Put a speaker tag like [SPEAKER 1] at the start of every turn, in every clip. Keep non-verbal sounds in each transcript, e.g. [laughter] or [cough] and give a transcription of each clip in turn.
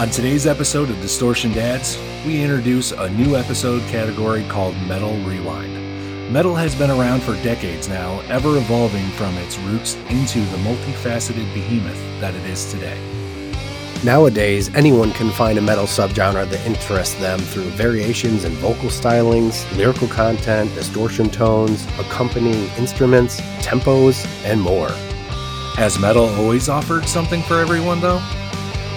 [SPEAKER 1] On today's episode of Distortion Dads, we introduce a new episode category called Metal Rewind. Metal has been around for decades now, ever evolving from its roots into the multifaceted behemoth that it is today. Nowadays, anyone can find a metal subgenre that interests them through variations in vocal stylings, lyrical content, distortion tones, accompanying instruments, tempos, and more. Has metal always offered something for everyone, though?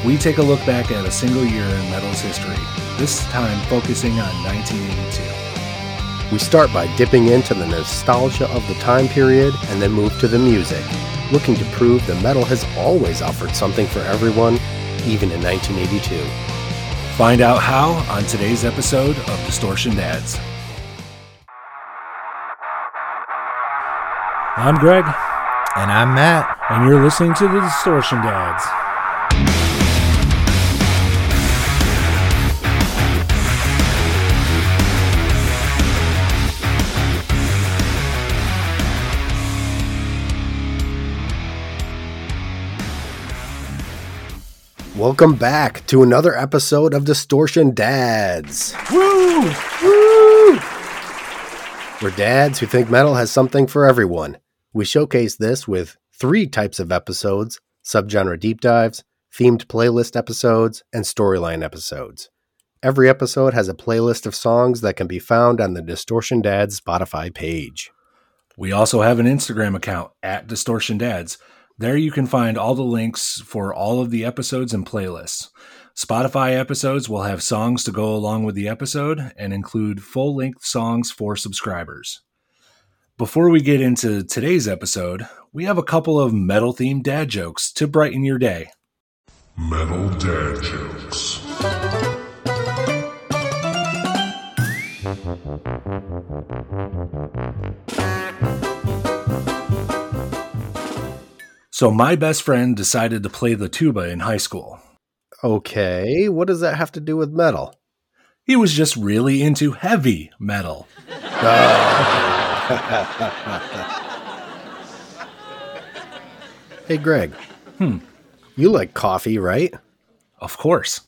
[SPEAKER 1] we take a look back at a single year in metal's history, this time focusing on 1982. We start by dipping into the nostalgia of the time period and then move to the music, looking to prove that metal has always offered something for everyone, even in 1982. Find out how on today's episode of Distortion Dads.
[SPEAKER 2] I'm Greg.
[SPEAKER 1] And I'm Matt.
[SPEAKER 2] And you're listening to the Distortion Dads.
[SPEAKER 1] Welcome back to another episode of Distortion Dads. Woo! Woo! We're dads who think metal has something for everyone. We showcase this with three types of episodes subgenre deep dives, themed playlist episodes, and storyline episodes. Every episode has a playlist of songs that can be found on the Distortion Dads Spotify page.
[SPEAKER 2] We also have an Instagram account at Distortion Dads there you can find all the links for all of the episodes and playlists. Spotify episodes will have songs to go along with the episode and include full length songs for subscribers. Before we get into today's episode, we have a couple of metal themed dad jokes to brighten your day. Metal Dad Jokes. So my best friend decided to play the tuba in high school.
[SPEAKER 1] Okay, what does that have to do with metal?
[SPEAKER 2] He was just really into heavy metal. [laughs]
[SPEAKER 1] hey, Greg.
[SPEAKER 2] Hmm.
[SPEAKER 1] You like coffee, right?
[SPEAKER 2] Of course.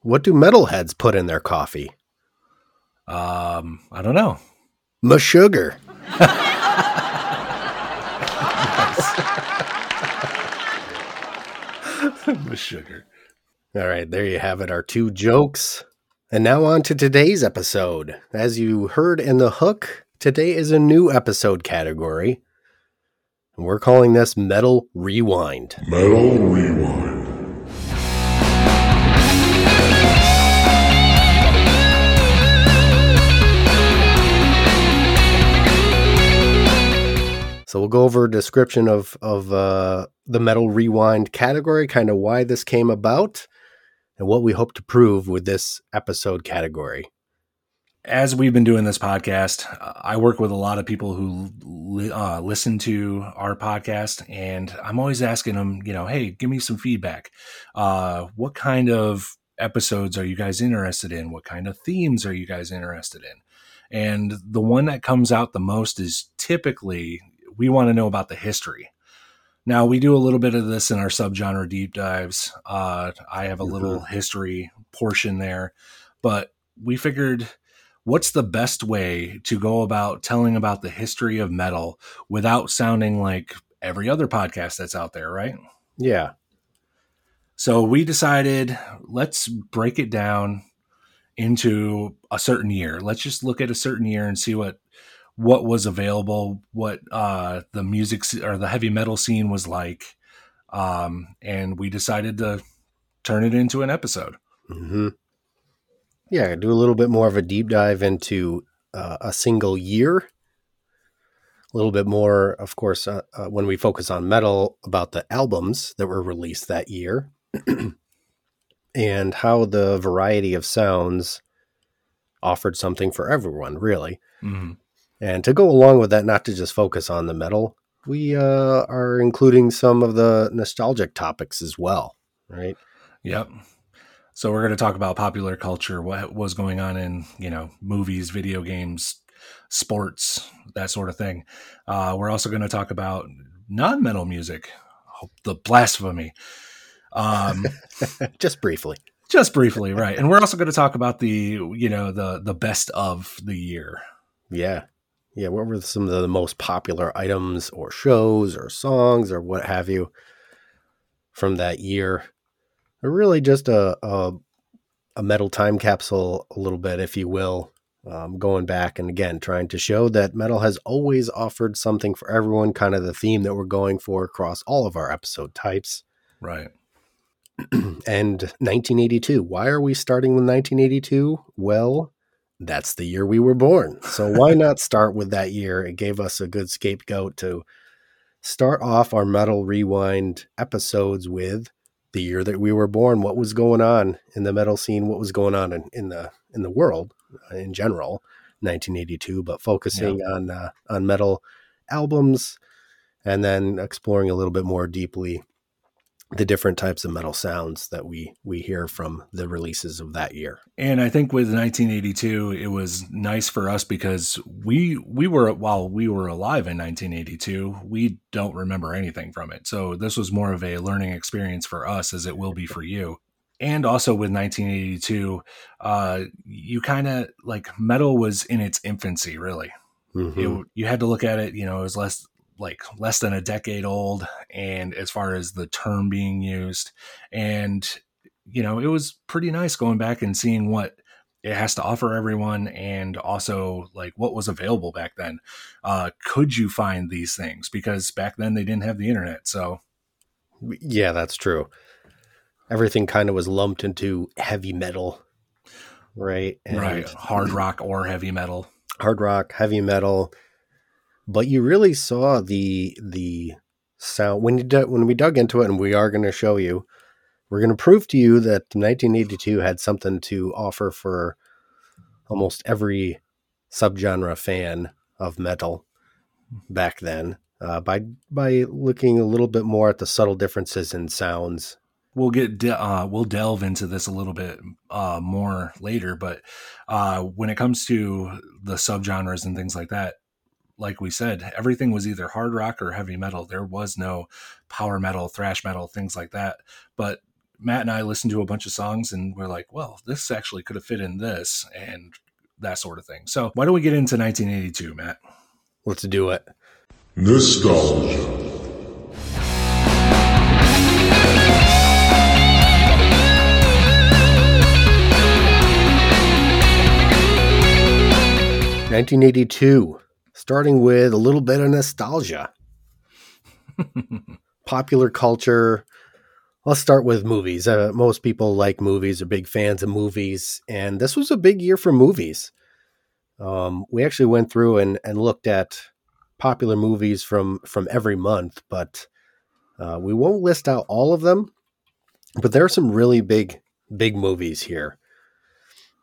[SPEAKER 1] What do metalheads put in their coffee?
[SPEAKER 2] Um, I don't know.
[SPEAKER 1] Sugar. [laughs]
[SPEAKER 2] [laughs] the sugar.
[SPEAKER 1] All right, there you have it, our two jokes. And now on to today's episode. As you heard in the hook, today is a new episode category. And we're calling this Metal Rewind. Metal Rewind. So we'll go over a description of of uh, the metal rewind category, kind of why this came about, and what we hope to prove with this episode category.
[SPEAKER 2] As we've been doing this podcast, I work with a lot of people who uh, listen to our podcast, and I'm always asking them, you know, hey, give me some feedback. Uh, what kind of episodes are you guys interested in? What kind of themes are you guys interested in? And the one that comes out the most is typically we want to know about the history. Now we do a little bit of this in our subgenre deep dives. Uh, I have a little mm-hmm. history portion there, but we figured what's the best way to go about telling about the history of metal without sounding like every other podcast that's out there, right?
[SPEAKER 1] Yeah.
[SPEAKER 2] So we decided let's break it down into a certain year. Let's just look at a certain year and see what what was available, what uh, the music or the heavy metal scene was like, um, and we decided to turn it into an episode. Mm-hmm.
[SPEAKER 1] Yeah, do a little bit more of a deep dive into uh, a single year. A little bit more, of course, uh, uh, when we focus on metal about the albums that were released that year [clears throat] and how the variety of sounds offered something for everyone, really. Mm-hmm. And to go along with that, not to just focus on the metal, we uh, are including some of the nostalgic topics as well, right?
[SPEAKER 2] Yep. So we're going to talk about popular culture, what was going on in you know movies, video games, sports, that sort of thing. Uh, we're also going to talk about non-metal music, the blasphemy,
[SPEAKER 1] um, [laughs] just briefly.
[SPEAKER 2] Just briefly, right? And we're also going to talk about the you know the the best of the year.
[SPEAKER 1] Yeah, yeah, what were some of the most popular items or shows or songs or what have you from that year? Really, just a a, a metal time capsule, a little bit, if you will, um, going back and again trying to show that metal has always offered something for everyone. Kind of the theme that we're going for across all of our episode types.
[SPEAKER 2] Right.
[SPEAKER 1] [clears throat] and 1982. Why are we starting with 1982? Well, that's the year we were born. So why not start with that year? It gave us a good scapegoat to start off our Metal Rewind episodes with the year that we were born, what was going on in the metal scene, what was going on in, in the in the world uh, in general, 1982, but focusing yeah. on uh, on metal albums and then exploring a little bit more deeply the different types of metal sounds that we we hear from the releases of that year.
[SPEAKER 2] And I think with 1982 it was nice for us because we we were while we were alive in 1982, we don't remember anything from it. So this was more of a learning experience for us as it will be for you. And also with 1982, uh you kind of like metal was in its infancy really. Mm-hmm. It, you had to look at it, you know, it was less like less than a decade old and as far as the term being used and you know it was pretty nice going back and seeing what it has to offer everyone and also like what was available back then uh, could you find these things because back then they didn't have the internet so
[SPEAKER 1] yeah that's true everything kind of was lumped into heavy metal right
[SPEAKER 2] and right hard rock or heavy metal
[SPEAKER 1] hard rock heavy metal but you really saw the the sound when you d- when we dug into it, and we are going to show you. We're going to prove to you that 1982 had something to offer for almost every subgenre fan of metal back then uh, by by looking a little bit more at the subtle differences in sounds.
[SPEAKER 2] We'll get de- uh, we'll delve into this a little bit uh, more later, but uh, when it comes to the subgenres and things like that, like we said, everything was either hard rock or heavy metal. There was no power metal, thrash metal, things like that. But Matt and I listened to a bunch of songs and we're like, well, this actually could have fit in this and that sort of thing. So why don't we get into 1982, Matt? Let's do it.
[SPEAKER 1] Nostalgia. Nineteen eighty two starting with a little bit of nostalgia, [laughs] popular culture. Let's start with movies. Uh, most people like movies, are big fans of movies, and this was a big year for movies. Um, we actually went through and, and looked at popular movies from from every month, but uh, we won't list out all of them. But there are some really big big movies here.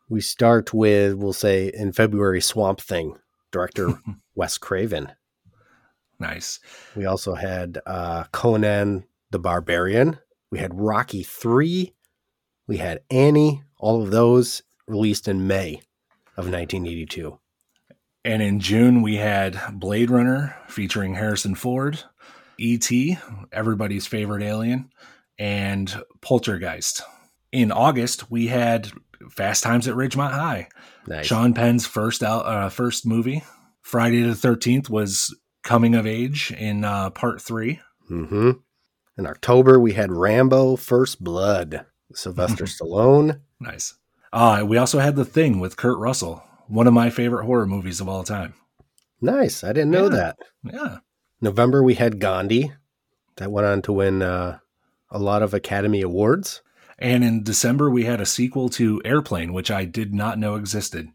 [SPEAKER 1] We start with, we'll say, in February, Swamp Thing director [laughs] Wes Craven.
[SPEAKER 2] Nice.
[SPEAKER 1] We also had uh, Conan the Barbarian. We had Rocky 3. We had Annie, all of those released in May of 1982.
[SPEAKER 2] And in June, we had Blade Runner featuring Harrison Ford, E.T., everybody's favorite alien, and Poltergeist. In August, we had Fast Times at Ridgemont High. Nice. Sean Penn's first out uh, first movie. Friday the Thirteenth was coming of age in uh, part 3
[SPEAKER 1] mm-hmm. In October, we had Rambo: First Blood. Sylvester [laughs] Stallone.
[SPEAKER 2] Nice. Uh, we also had The Thing with Kurt Russell, one of my favorite horror movies of all time.
[SPEAKER 1] Nice. I didn't know yeah. that.
[SPEAKER 2] Yeah.
[SPEAKER 1] November, we had Gandhi that went on to win uh, a lot of Academy Awards.
[SPEAKER 2] And in December, we had a sequel to Airplane, which I did not know existed.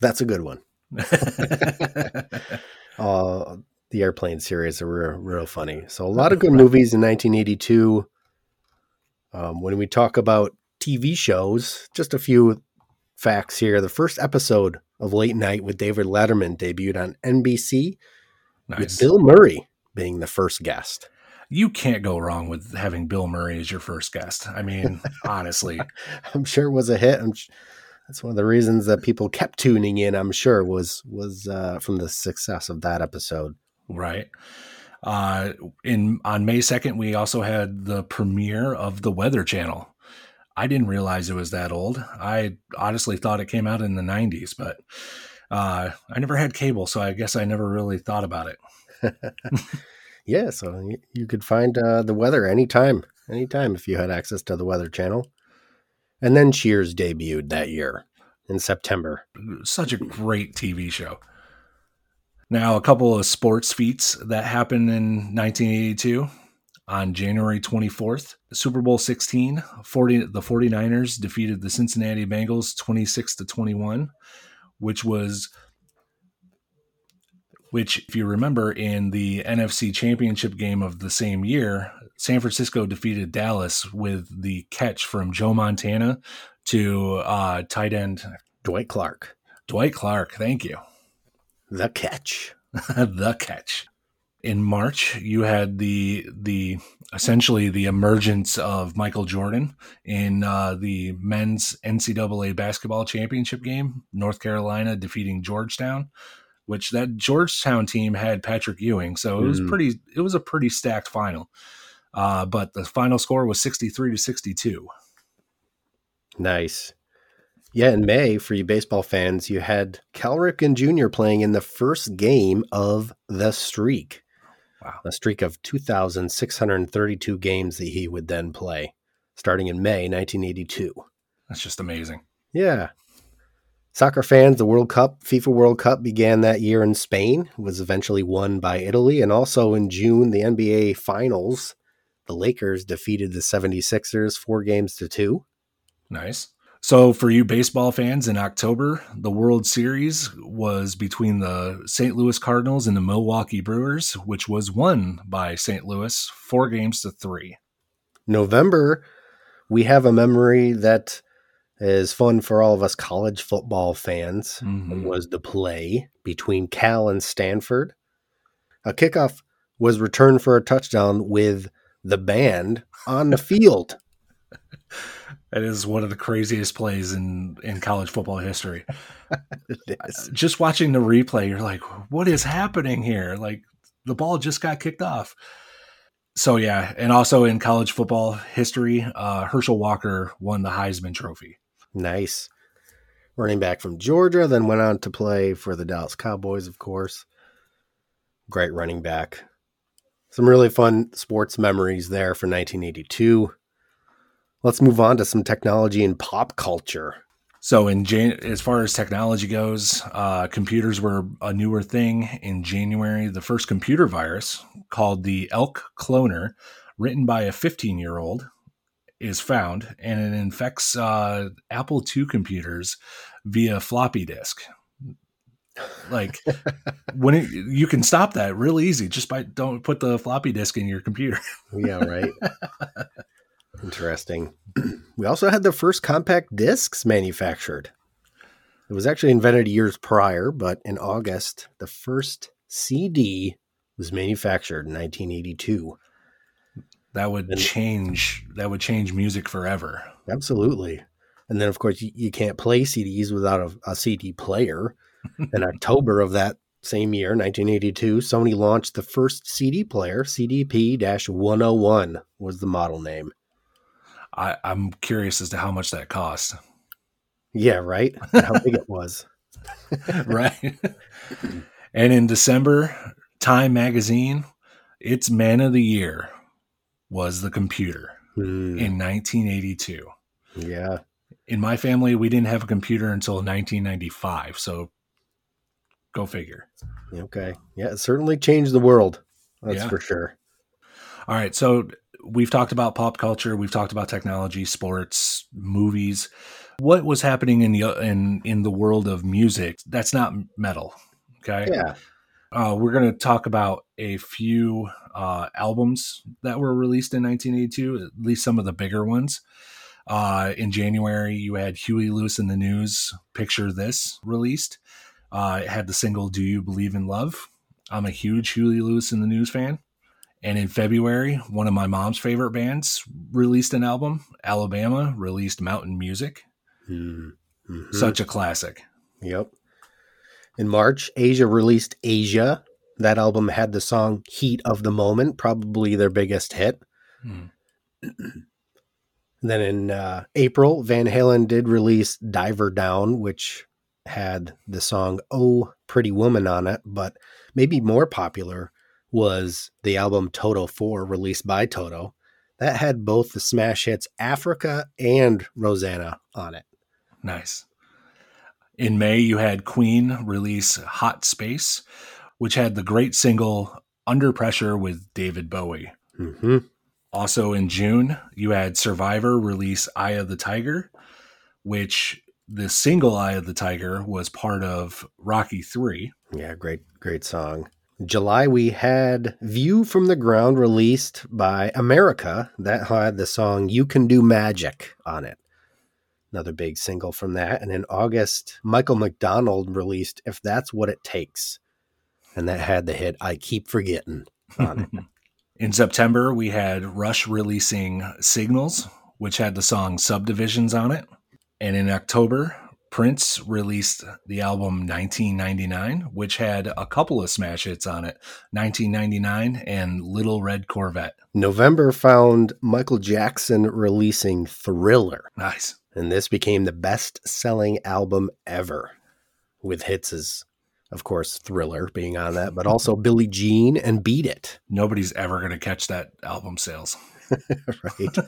[SPEAKER 1] That's a good one. [laughs] [laughs] uh, the Airplane series are real, real funny. So, a lot of good movies in 1982. Um, when we talk about TV shows, just a few facts here. The first episode of Late Night with David Letterman debuted on NBC nice. with Bill Murray being the first guest
[SPEAKER 2] you can't go wrong with having Bill Murray as your first guest. I mean, [laughs] honestly,
[SPEAKER 1] I'm sure it was a hit. Sh- that's one of the reasons that people kept tuning in. I'm sure was was uh, from the success of that episode,
[SPEAKER 2] right? Uh, in on May second, we also had the premiere of the Weather Channel. I didn't realize it was that old. I honestly thought it came out in the 90s, but uh, I never had cable, so I guess I never really thought about it. [laughs]
[SPEAKER 1] Yeah, so you could find uh, the weather anytime, anytime if you had access to the Weather Channel. And then Cheers debuted that year in September.
[SPEAKER 2] Such a great TV show. Now, a couple of sports feats that happened in 1982 on January 24th, Super Bowl 16, 40, the 49ers defeated the Cincinnati Bengals 26 to 21, which was which, if you remember, in the NFC Championship game of the same year, San Francisco defeated Dallas with the catch from Joe Montana to uh, tight end
[SPEAKER 1] Dwight Clark.
[SPEAKER 2] Dwight Clark, thank you.
[SPEAKER 1] The catch.
[SPEAKER 2] [laughs] the catch. In March, you had the the essentially the emergence of Michael Jordan in uh, the men's NCAA basketball championship game. North Carolina defeating Georgetown which that Georgetown team had Patrick Ewing, so it was mm. pretty. It was a pretty stacked final, uh, but the final score was sixty three to sixty two.
[SPEAKER 1] Nice. Yeah, in May, for you baseball fans, you had Cal Ripken Jr. playing in the first game of the streak. Wow. A streak of 2,632 games that he would then play starting in May 1982.
[SPEAKER 2] That's just amazing.
[SPEAKER 1] Yeah. Soccer fans, the World Cup, FIFA World Cup began that year in Spain, was eventually won by Italy, and also in June, the NBA Finals, the Lakers defeated the 76ers 4 games to 2.
[SPEAKER 2] Nice. So, for you baseball fans, in October, the World Series was between the St. Louis Cardinals and the Milwaukee Brewers, which was won by St. Louis four games to three.
[SPEAKER 1] November, we have a memory that is fun for all of us college football fans mm-hmm. was the play between Cal and Stanford. A kickoff was returned for a touchdown with the band on the field.
[SPEAKER 2] [laughs] That is one of the craziest plays in, in college football history. [laughs] just watching the replay, you're like, what is happening here? Like, the ball just got kicked off. So, yeah. And also in college football history, uh, Herschel Walker won the Heisman Trophy.
[SPEAKER 1] Nice. Running back from Georgia, then went on to play for the Dallas Cowboys, of course. Great running back. Some really fun sports memories there for 1982. Let's move on to some technology and pop culture.
[SPEAKER 2] So, in Jan- as far as technology goes, uh, computers were a newer thing. In January, the first computer virus called the Elk Cloner, written by a 15 year old, is found and it infects uh, Apple II computers via floppy disk. Like when it, you can stop that real easy just by don't put the floppy disk in your computer.
[SPEAKER 1] yeah, right. [laughs] Interesting. [clears throat] We also had the first compact discs manufactured. It was actually invented years prior, but in August, the first CD was manufactured in 1982
[SPEAKER 2] that would and, change that would change music forever
[SPEAKER 1] absolutely and then of course you, you can't play cds without a, a cd player [laughs] in october of that same year 1982 sony launched the first cd player cdp-101 was the model name
[SPEAKER 2] I, i'm curious as to how much that cost
[SPEAKER 1] yeah right [laughs] how big it was
[SPEAKER 2] [laughs] right and in december time magazine it's man of the year was the computer mm. in 1982.
[SPEAKER 1] Yeah.
[SPEAKER 2] In my family, we didn't have a computer until 1995. So go figure. Okay.
[SPEAKER 1] Yeah. It certainly changed the world. That's yeah. for sure.
[SPEAKER 2] All right. So we've talked about pop culture, we've talked about technology, sports, movies. What was happening in the in in the world of music that's not metal? Okay. Yeah uh, we're going to talk about a few uh, albums that were released in 1982, at least some of the bigger ones. Uh, in January, you had Huey Lewis and the News, Picture This released. Uh, it had the single Do You Believe in Love? I'm a huge Huey Lewis and the News fan. And in February, one of my mom's favorite bands released an album. Alabama released Mountain Music. Mm-hmm. Such a classic.
[SPEAKER 1] Yep. In March, Asia released Asia. That album had the song Heat of the Moment, probably their biggest hit. Mm. [clears throat] then in uh, April, Van Halen did release Diver Down, which had the song Oh Pretty Woman on it, but maybe more popular was the album Toto 4 released by Toto that had both the smash hits Africa and Rosanna on it.
[SPEAKER 2] Nice. In May, you had Queen release Hot Space, which had the great single Under Pressure with David Bowie. Mm-hmm. Also in June, you had Survivor release Eye of the Tiger, which the single Eye of the Tiger was part of Rocky 3.
[SPEAKER 1] Yeah, great, great song. July, we had View from the Ground released by America that had the song You Can Do Magic on it another big single from that. And in August, Michael McDonald released If That's What It Takes. And that had the hit I Keep Forgetting on it. [laughs]
[SPEAKER 2] in September, we had Rush releasing Signals, which had the song Subdivisions on it. And in October, Prince released the album 1999, which had a couple of smash hits on it 1999 and Little Red Corvette.
[SPEAKER 1] November found Michael Jackson releasing Thriller.
[SPEAKER 2] Nice
[SPEAKER 1] and this became the best selling album ever, with hits as, of course, Thriller being on that, but also [laughs] Billie Jean and Beat It.
[SPEAKER 2] Nobody's ever going to catch that album sales. [laughs] right.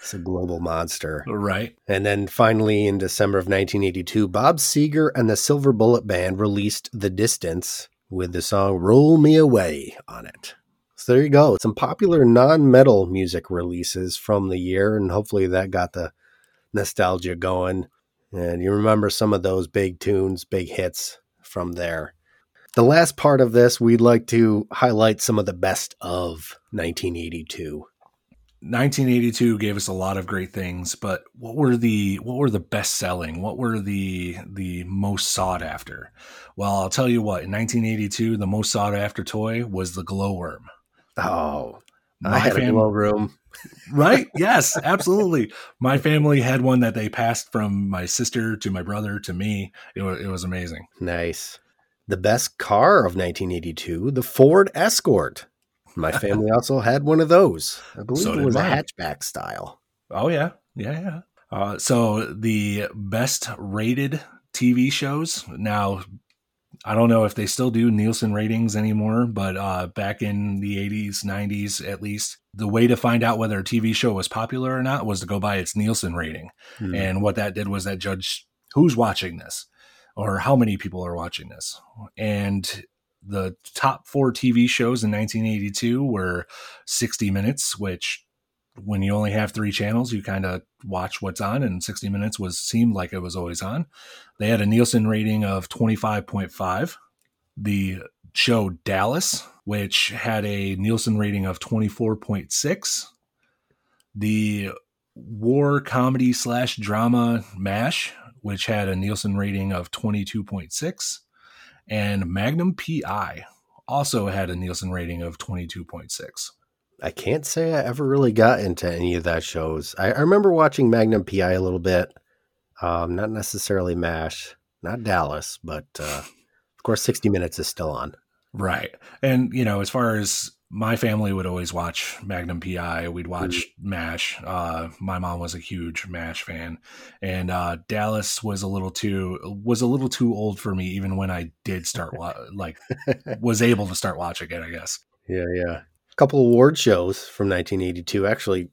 [SPEAKER 1] it's a global monster.
[SPEAKER 2] Right.
[SPEAKER 1] And then finally, in December of 1982, Bob Seger and the Silver Bullet Band released The Distance with the song Roll Me Away on it. So there you go. Some popular non metal music releases from the year, and hopefully that got the nostalgia going. And you remember some of those big tunes, big hits from there. The last part of this, we'd like to highlight some of the best of 1982.
[SPEAKER 2] 1982 gave us a lot of great things, but what were the what were the best selling? What were the the most sought after? Well, I'll tell you what. In 1982, the most sought after toy was the glowworm.
[SPEAKER 1] Oh, my I had fam- a glowworm
[SPEAKER 2] right? Yes, absolutely. My family had one that they passed from my sister to my brother to me. It was, it was amazing.
[SPEAKER 1] Nice. The best car of 1982, the Ford Escort. My family [laughs] also had one of those. I believe so it was a hatchback style.
[SPEAKER 2] Oh, yeah. Yeah, yeah. Uh, so the best rated TV shows. Now, I don't know if they still do Nielsen ratings anymore, but uh, back in the 80s, 90s at least, the way to find out whether a TV show was popular or not was to go by its Nielsen rating. Mm. And what that did was that judged who's watching this or how many people are watching this. And the top four TV shows in 1982 were 60 Minutes, which when you only have three channels, you kind of watch what's on, and 60 Minutes was seemed like it was always on. They had a Nielsen rating of 25.5. The show Dallas, which had a Nielsen rating of 24.6. The war comedy slash drama MASH, which had a Nielsen rating of 22.6. And Magnum PI also had a Nielsen rating of 22.6.
[SPEAKER 1] I can't say I ever really got into any of that shows. I, I remember watching Magnum PI a little bit, um, not necessarily MASH, not Dallas, but uh, of course, 60 Minutes is still on.
[SPEAKER 2] Right. And, you know, as far as my family would always watch Magnum PI, we'd mm-hmm. watch mm-hmm. MASH. Uh, my mom was a huge MASH fan. And uh, Dallas was a little too, was a little too old for me, even when I did start, wa- like, [laughs] was able to start watching it, I guess.
[SPEAKER 1] Yeah, yeah couple award shows from 1982. Actually,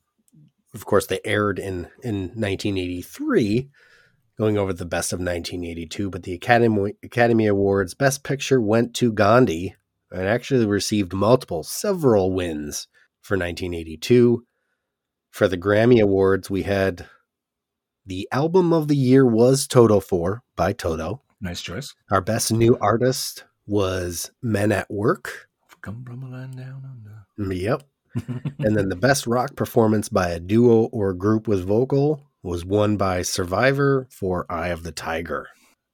[SPEAKER 1] of course, they aired in in 1983, going over the best of 1982. But the Academy Academy Awards Best Picture went to Gandhi, and actually received multiple, several wins for 1982. For the Grammy Awards, we had the album of the year was Toto 4 by Toto.
[SPEAKER 2] Nice choice.
[SPEAKER 1] Our best new artist was Men at Work. Come from a land down under. Yep. and then the best rock performance by a duo or group with vocal was won by Survivor for Eye of the Tiger.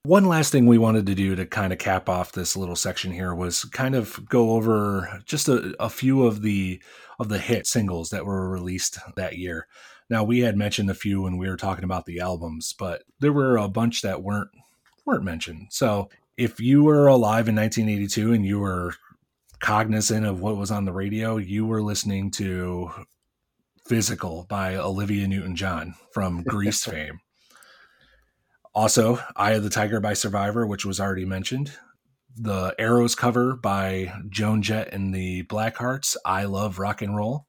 [SPEAKER 2] One last thing we wanted to do to kind of cap off this little section here was kind of go over just a, a few of the of the hit singles that were released that year. Now we had mentioned a few when we were talking about the albums, but there were a bunch that weren't weren't mentioned. So if you were alive in 1982 and you were cognizant of what was on the radio, you were listening to Physical by Olivia Newton John from [laughs] Grease fame. Also, Eye of the Tiger by Survivor, which was already mentioned. The Arrows cover by Joan Jett and the Blackhearts, I Love Rock and Roll.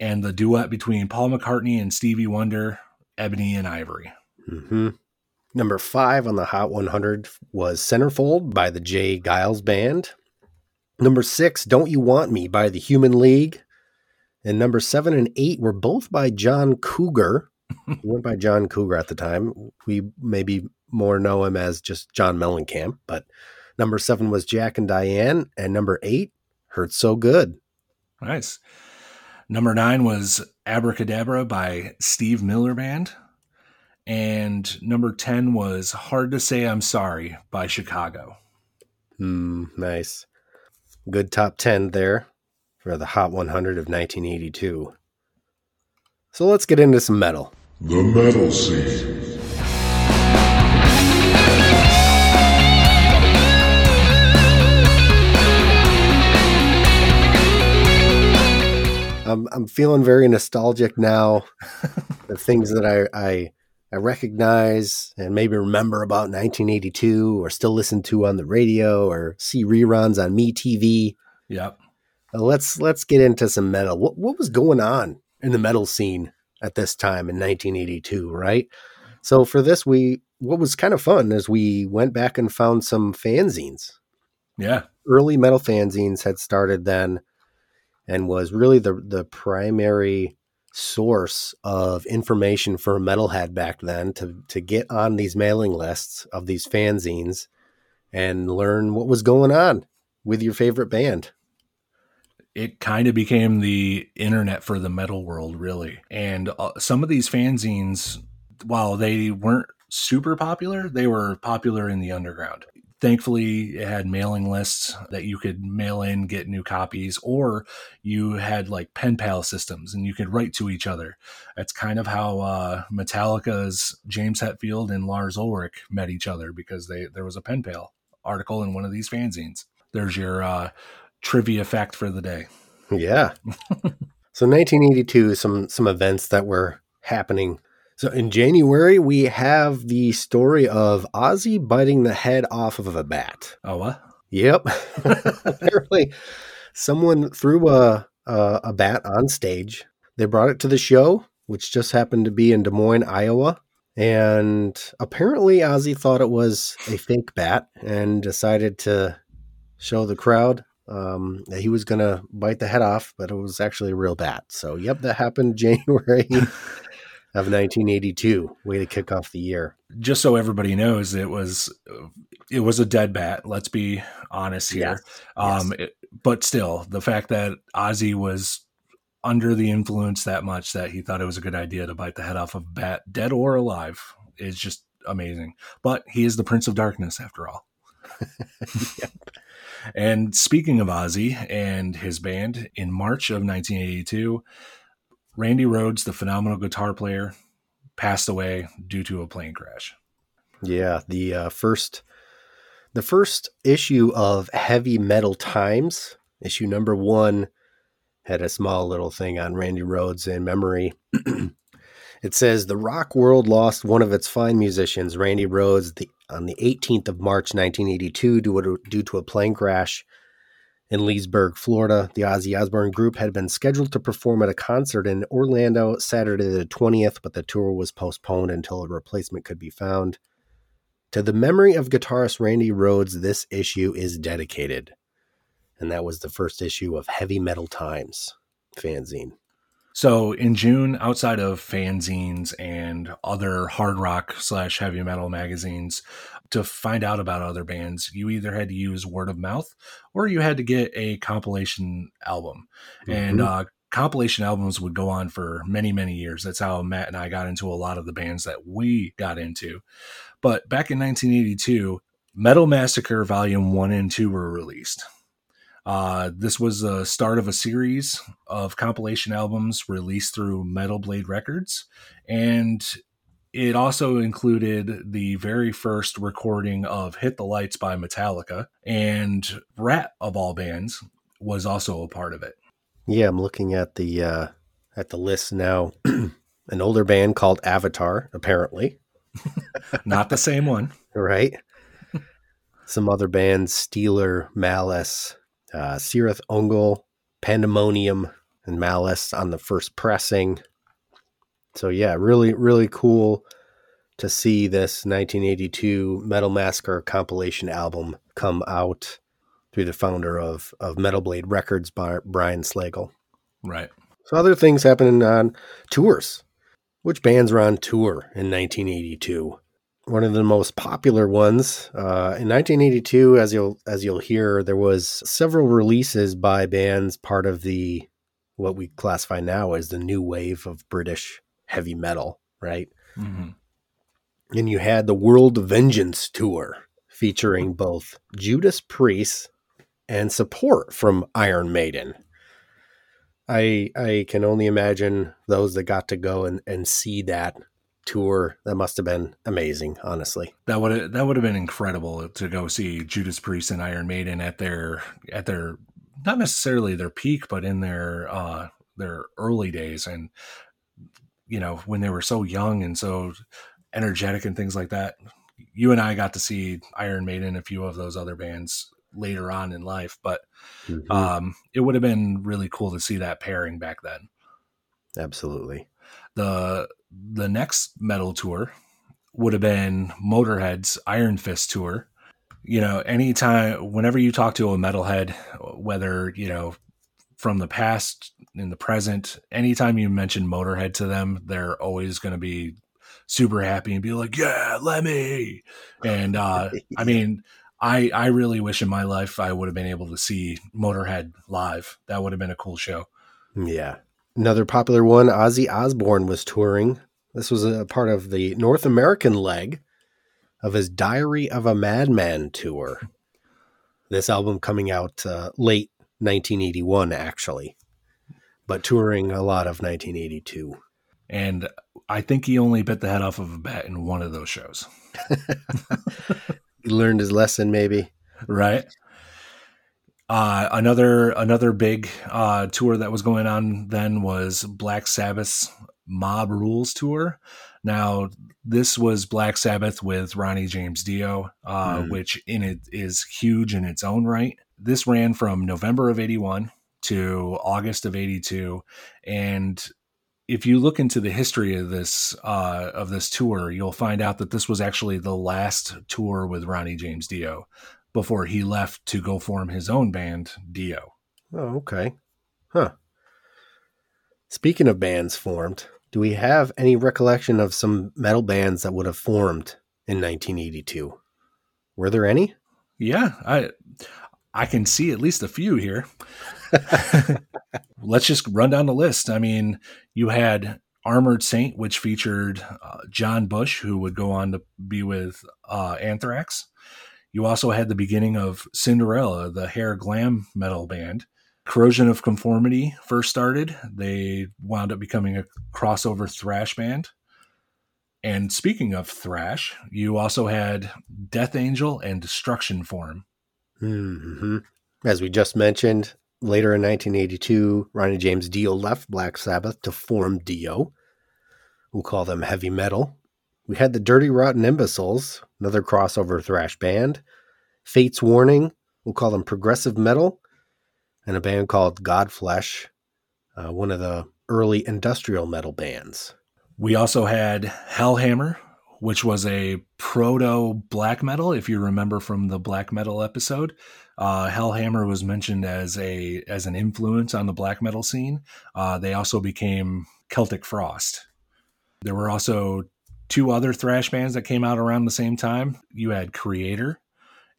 [SPEAKER 2] And the duet between Paul McCartney and Stevie Wonder, Ebony and Ivory.
[SPEAKER 1] Mm-hmm. Number five on the Hot 100 was Centerfold by the J. Geils Band. Number six, Don't You Want Me by The Human League. And number seven and eight were both by John Cougar. he [laughs] went by John Cougar at the time. We maybe more know him as just John Mellencamp, but number seven was Jack and Diane. And number eight, Hurt So Good.
[SPEAKER 2] Nice. Number nine was Abracadabra by Steve Miller Band. And number 10 was Hard to Say I'm Sorry by Chicago.
[SPEAKER 1] Hmm. nice. Good top 10 there for the Hot 100 of 1982. So let's get into some metal. The metal scene. I'm, I'm feeling very nostalgic now. [laughs] the things that I, I I recognize and maybe remember about 1982 or still listen to on the radio or see reruns on MeTV.
[SPEAKER 2] Yep.
[SPEAKER 1] Uh, let's let's get into some metal. What what was going on in the metal scene at this time in 1982, right? So for this we what was kind of fun is we went back and found some fanzines.
[SPEAKER 2] Yeah.
[SPEAKER 1] Early metal fanzines had started then and was really the the primary source of information for metalhead back then to to get on these mailing lists of these fanzines and learn what was going on with your favorite band.
[SPEAKER 2] It kind of became the internet for the metal world, really. And uh, some of these fanzines, while they weren't super popular, they were popular in the underground thankfully it had mailing lists that you could mail in get new copies or you had like pen pal systems and you could write to each other that's kind of how uh, metallica's james hetfield and lars ulrich met each other because they there was a pen pal article in one of these fanzines there's your uh, trivia fact for the day
[SPEAKER 1] yeah [laughs] so 1982 some some events that were happening so in January, we have the story of Ozzy biting the head off of a bat.
[SPEAKER 2] Oh, what?
[SPEAKER 1] Yep. [laughs] Apparently, someone threw a, a, a bat on stage. They brought it to the show, which just happened to be in Des Moines, Iowa. And apparently, Ozzy thought it was a fake bat and decided to show the crowd um, he was going to bite the head off, but it was actually a real bat. So, yep, that happened [laughs] January [laughs] of 1982 way to kick off the year
[SPEAKER 2] just so everybody knows it was it was a dead bat let's be honest here um yes. it, but still the fact that ozzy was under the influence that much that he thought it was a good idea to bite the head off of bat dead or alive is just amazing but he is the prince of darkness after all [laughs] yep. and speaking of ozzy and his band in march of 1982 Randy Rhodes, the phenomenal guitar player, passed away due to a plane crash.
[SPEAKER 1] Yeah, the uh, first the first issue of Heavy Metal Times, issue number 1 had a small little thing on Randy Rhodes in memory. [clears throat] it says the rock world lost one of its fine musicians, Randy Rhodes, the, on the 18th of March 1982 due, due to a plane crash in Leesburg, Florida, the Ozzy Osbourne group had been scheduled to perform at a concert in Orlando Saturday the 20th, but the tour was postponed until a replacement could be found. To the memory of guitarist Randy Rhoads, this issue is dedicated. And that was the first issue of Heavy Metal Times fanzine.
[SPEAKER 2] So in June, outside of fanzines and other hard rock slash heavy metal magazines, to find out about other bands, you either had to use word of mouth or you had to get a compilation album. Mm-hmm. And uh, compilation albums would go on for many, many years. That's how Matt and I got into a lot of the bands that we got into. But back in 1982, Metal Massacre Volume 1 and 2 were released. Uh, this was the start of a series of compilation albums released through Metal Blade Records, and it also included the very first recording of Hit the Lights by Metallica, and Rat of all bands was also a part of it.
[SPEAKER 1] Yeah, I'm looking at the uh, at the list now. [clears throat] An older band called Avatar, apparently.
[SPEAKER 2] [laughs] Not the same one,
[SPEAKER 1] right? [laughs] Some other bands: Steeler, Malice, uh, Sirith Ungol, Pandemonium, and Malice on the first pressing so yeah, really, really cool to see this 1982 Metal Massacre compilation album come out through the founder of of Metal Blade Records, Brian Slagel.
[SPEAKER 2] Right.
[SPEAKER 1] So other things happening on tours. Which bands were on tour in 1982? One of the most popular ones uh, in 1982, as you'll as you'll hear, there was several releases by bands part of the what we classify now as the new wave of British heavy metal, right? Mm-hmm. And you had the World Vengeance Tour featuring both Judas Priest and support from Iron Maiden. I I can only imagine those that got to go and, and see that tour. That must have been amazing, honestly.
[SPEAKER 2] That would have, that would have been incredible to go see Judas Priest and Iron Maiden at their at their not necessarily their peak, but in their uh, their early days. And you know when they were so young and so energetic and things like that. You and I got to see Iron Maiden, a few of those other bands later on in life, but mm-hmm. um, it would have been really cool to see that pairing back then.
[SPEAKER 1] Absolutely.
[SPEAKER 2] The the next metal tour would have been Motorhead's Iron Fist tour. You know, anytime, whenever you talk to a metalhead, whether you know from the past in the present. Anytime you mention Motorhead to them, they're always going to be super happy and be like, "Yeah, let me." And uh, I [laughs] mean, I I really wish in my life I would have been able to see Motorhead live. That would have been a cool show.
[SPEAKER 1] Mm, yeah. Another popular one, Ozzy Osbourne was touring. This was a part of the North American leg of his Diary of a Madman tour. This album coming out uh, late 1981, actually but touring a lot of 1982.
[SPEAKER 2] And I think he only bit the head off of a bat in one of those shows. [laughs]
[SPEAKER 1] he learned his lesson, maybe.
[SPEAKER 2] Right. Uh, another another big uh, tour that was going on then was Black Sabbath's Mob Rules tour. Now this was Black Sabbath with Ronnie James Dio, uh, mm. which in it is huge in its own right. This ran from November of '81 to August of 82. And if you look into the history of this uh, of this tour, you'll find out that this was actually the last tour with Ronnie James Dio before he left to go form his own band, Dio.
[SPEAKER 1] Oh, okay. Huh. Speaking of bands formed, do we have any recollection of some metal bands that would have formed in 1982? Were there any?
[SPEAKER 2] Yeah, I I can see at least a few here. [laughs] Let's just run down the list. I mean, you had Armored Saint, which featured uh, John Bush, who would go on to be with uh, Anthrax. You also had the beginning of Cinderella, the hair glam metal band. Corrosion of Conformity first started. They wound up becoming a crossover thrash band. And speaking of thrash, you also had Death Angel and Destruction Form.
[SPEAKER 1] Mm-hmm. As we just mentioned, Later in 1982, Ronnie James Dio left Black Sabbath to form Dio. We'll call them heavy metal. We had the Dirty Rotten Imbeciles, another crossover thrash band. Fate's Warning, we'll call them progressive metal. And a band called Godflesh, uh, one of the early industrial metal bands.
[SPEAKER 2] We also had Hellhammer, which was a proto black metal, if you remember from the black metal episode. Uh, Hellhammer was mentioned as a as an influence on the black metal scene. Uh, they also became Celtic Frost. There were also two other thrash bands that came out around the same time. You had Kreator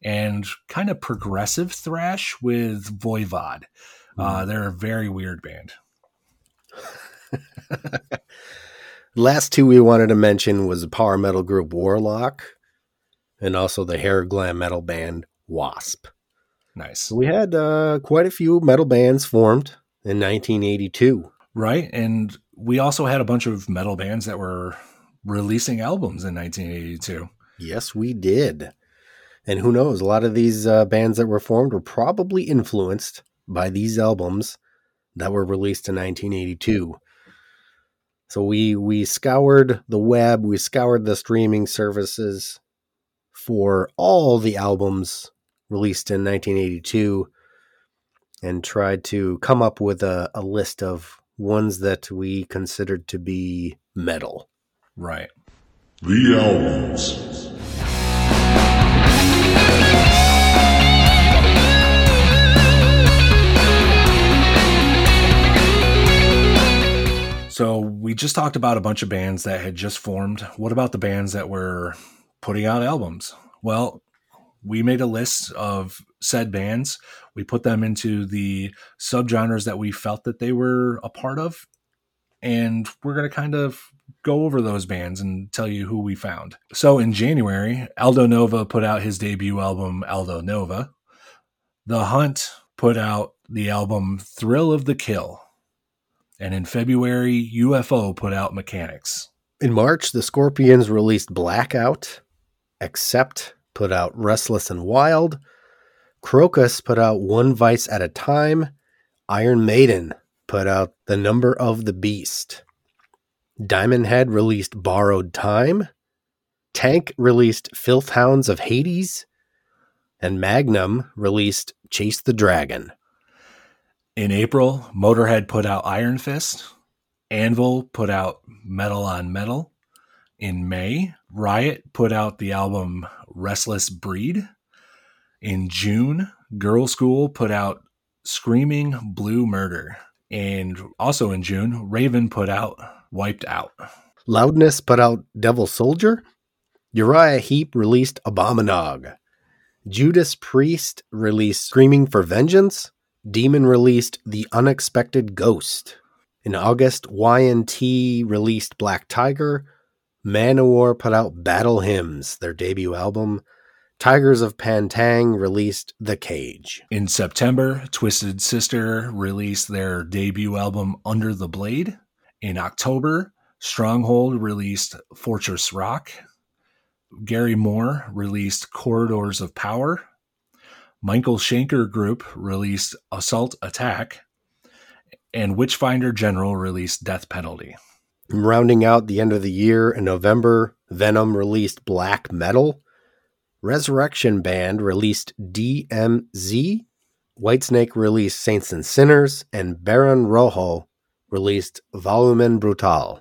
[SPEAKER 2] and kind of progressive thrash with Voivod. Uh, hmm. they're a very weird band.
[SPEAKER 1] [laughs] Last two we wanted to mention was the power metal group Warlock and also the hair glam metal band Wasp.
[SPEAKER 2] Nice.
[SPEAKER 1] we had uh, quite a few metal bands formed in 1982.
[SPEAKER 2] Right. And we also had a bunch of metal bands that were releasing albums in 1982.
[SPEAKER 1] Yes, we did. And who knows, a lot of these uh, bands that were formed were probably influenced by these albums that were released in 1982. So we we scoured the web, we scoured the streaming services for all the albums released in 1982 and tried to come up with a, a list of ones that we considered to be metal.
[SPEAKER 2] Right. The albums. So we just talked about a bunch of bands that had just formed. What about the bands that were putting out albums? Well, we made a list of said bands. We put them into the subgenres that we felt that they were a part of. And we're going to kind of go over those bands and tell you who we found. So in January, Aldo Nova put out his debut album, Aldo Nova. The Hunt put out the album Thrill of the Kill. And in February, UFO put out Mechanics.
[SPEAKER 1] In March, the Scorpions released Blackout, Accept, put out Restless and Wild. Krokus put out One Vice at a Time. Iron Maiden put out The Number of the Beast. Diamond Head released Borrowed Time. Tank released Filth Hounds of Hades. And Magnum released Chase the Dragon.
[SPEAKER 2] In April, Motorhead put out Iron Fist. Anvil put out Metal on Metal. In May, Riot put out the album Restless Breed. In June, Girlschool put out Screaming Blue Murder. And also in June, Raven put out Wiped Out.
[SPEAKER 1] Loudness put out Devil Soldier. Uriah Heep released Abominog. Judas Priest released Screaming for Vengeance. Demon released The Unexpected Ghost. In August, Y&T released Black Tiger. Manowar put out Battle Hymns, their debut album. Tygers of Pan Tang released The Cage.
[SPEAKER 2] In September, Twisted Sister released their debut album Under the Blade. In October, Stronghold released Fortress Rock. Gary Moore released Corridors of Power. Michael Schenker Group released Assault Attack. And Witchfinder General released Death Penalty.
[SPEAKER 1] Rounding out the end of the year in November, Venom released Black Metal. Resurrection Band released DMZ. Whitesnake released Saints and Sinners. And Baron Rojo released Volumen Brutal.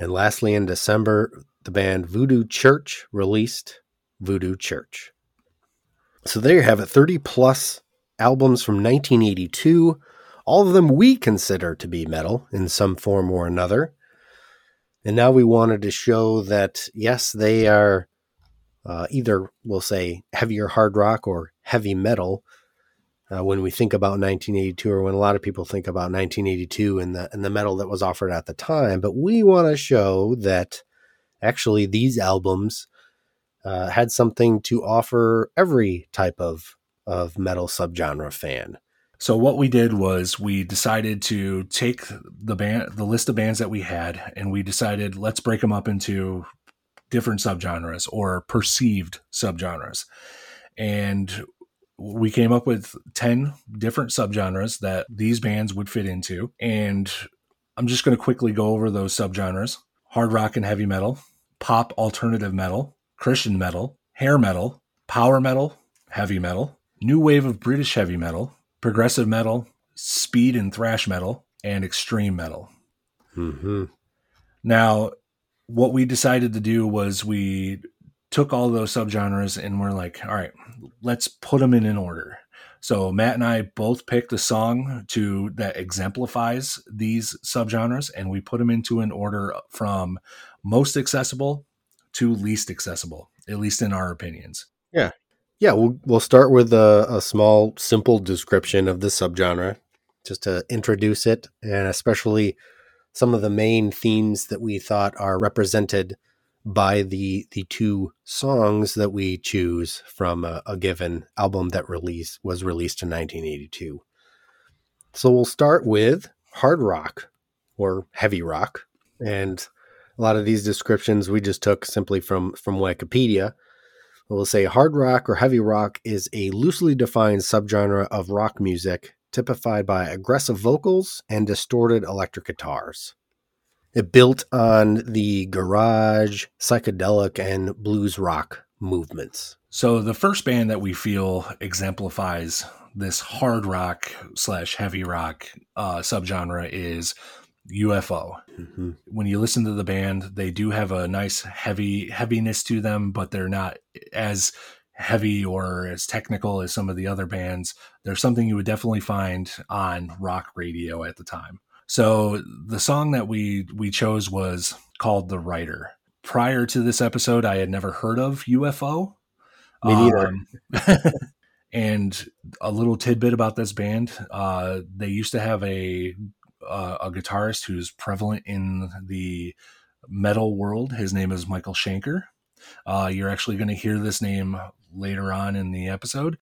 [SPEAKER 1] And lastly, in December, the band Voodoo Church released Voodoo Church. So there you have it 30 plus albums from 1982, all of them we consider to be metal in some form or another. And now we wanted to show that, yes, they are uh, either, we'll say, heavier hard rock or heavy metal. Uh, when we think about 1982, or when a lot of people think about 1982 and the and the metal that was offered at the time, but we want to show that actually these albums uh, had something to offer every type of of metal subgenre fan.
[SPEAKER 2] So what we did was we decided to take the band, the list of bands that we had, and we decided let's break them up into different subgenres or perceived subgenres. And we came up with 10 different subgenres that these bands would fit into. And I'm just going to quickly go over those subgenres hard rock and heavy metal, pop alternative metal, Christian metal, hair metal, power metal, heavy metal, new wave of British heavy metal, progressive metal, speed and thrash metal, and extreme metal.
[SPEAKER 1] Mm-hmm.
[SPEAKER 2] Now, what we decided to do was we took all those subgenres and we're like, all right, let's put them in an order. So Matt and I both picked a song to that exemplifies these subgenres, and we put them into an order from most accessible to least accessible, at least in our opinions.
[SPEAKER 1] Yeah, yeah, we'll, we'll start with a, a small, simple description of the subgenre just to introduce it and especially some of the main themes that we thought are represented by the the two songs that we choose from a, a given album that release was released in 1982. So we'll start with hard rock or heavy rock and a lot of these descriptions we just took simply from from Wikipedia We'll say hard rock or heavy rock is a loosely defined subgenre of rock music typified by aggressive vocals and distorted electric guitars. It built on the garage, psychedelic, and blues rock movements.
[SPEAKER 2] So the first band that we feel exemplifies this hard rock slash heavy rock uh, subgenre is UFO. Mm-hmm. When you listen to the band, they do have a nice heavy heaviness to them, but they're not as heavy or as technical as some of the other bands. There's something you would definitely find on rock radio at the time. So the song that we we chose was called "The Writer." Prior to this episode, I had never heard of UFO.
[SPEAKER 1] Me neither. Um, [laughs]
[SPEAKER 2] and a little tidbit about this band: uh, they used to have a uh, a guitarist who's prevalent in the metal world. His name is Michael Schenker. Uh, you're actually going to hear this name later on in the episode.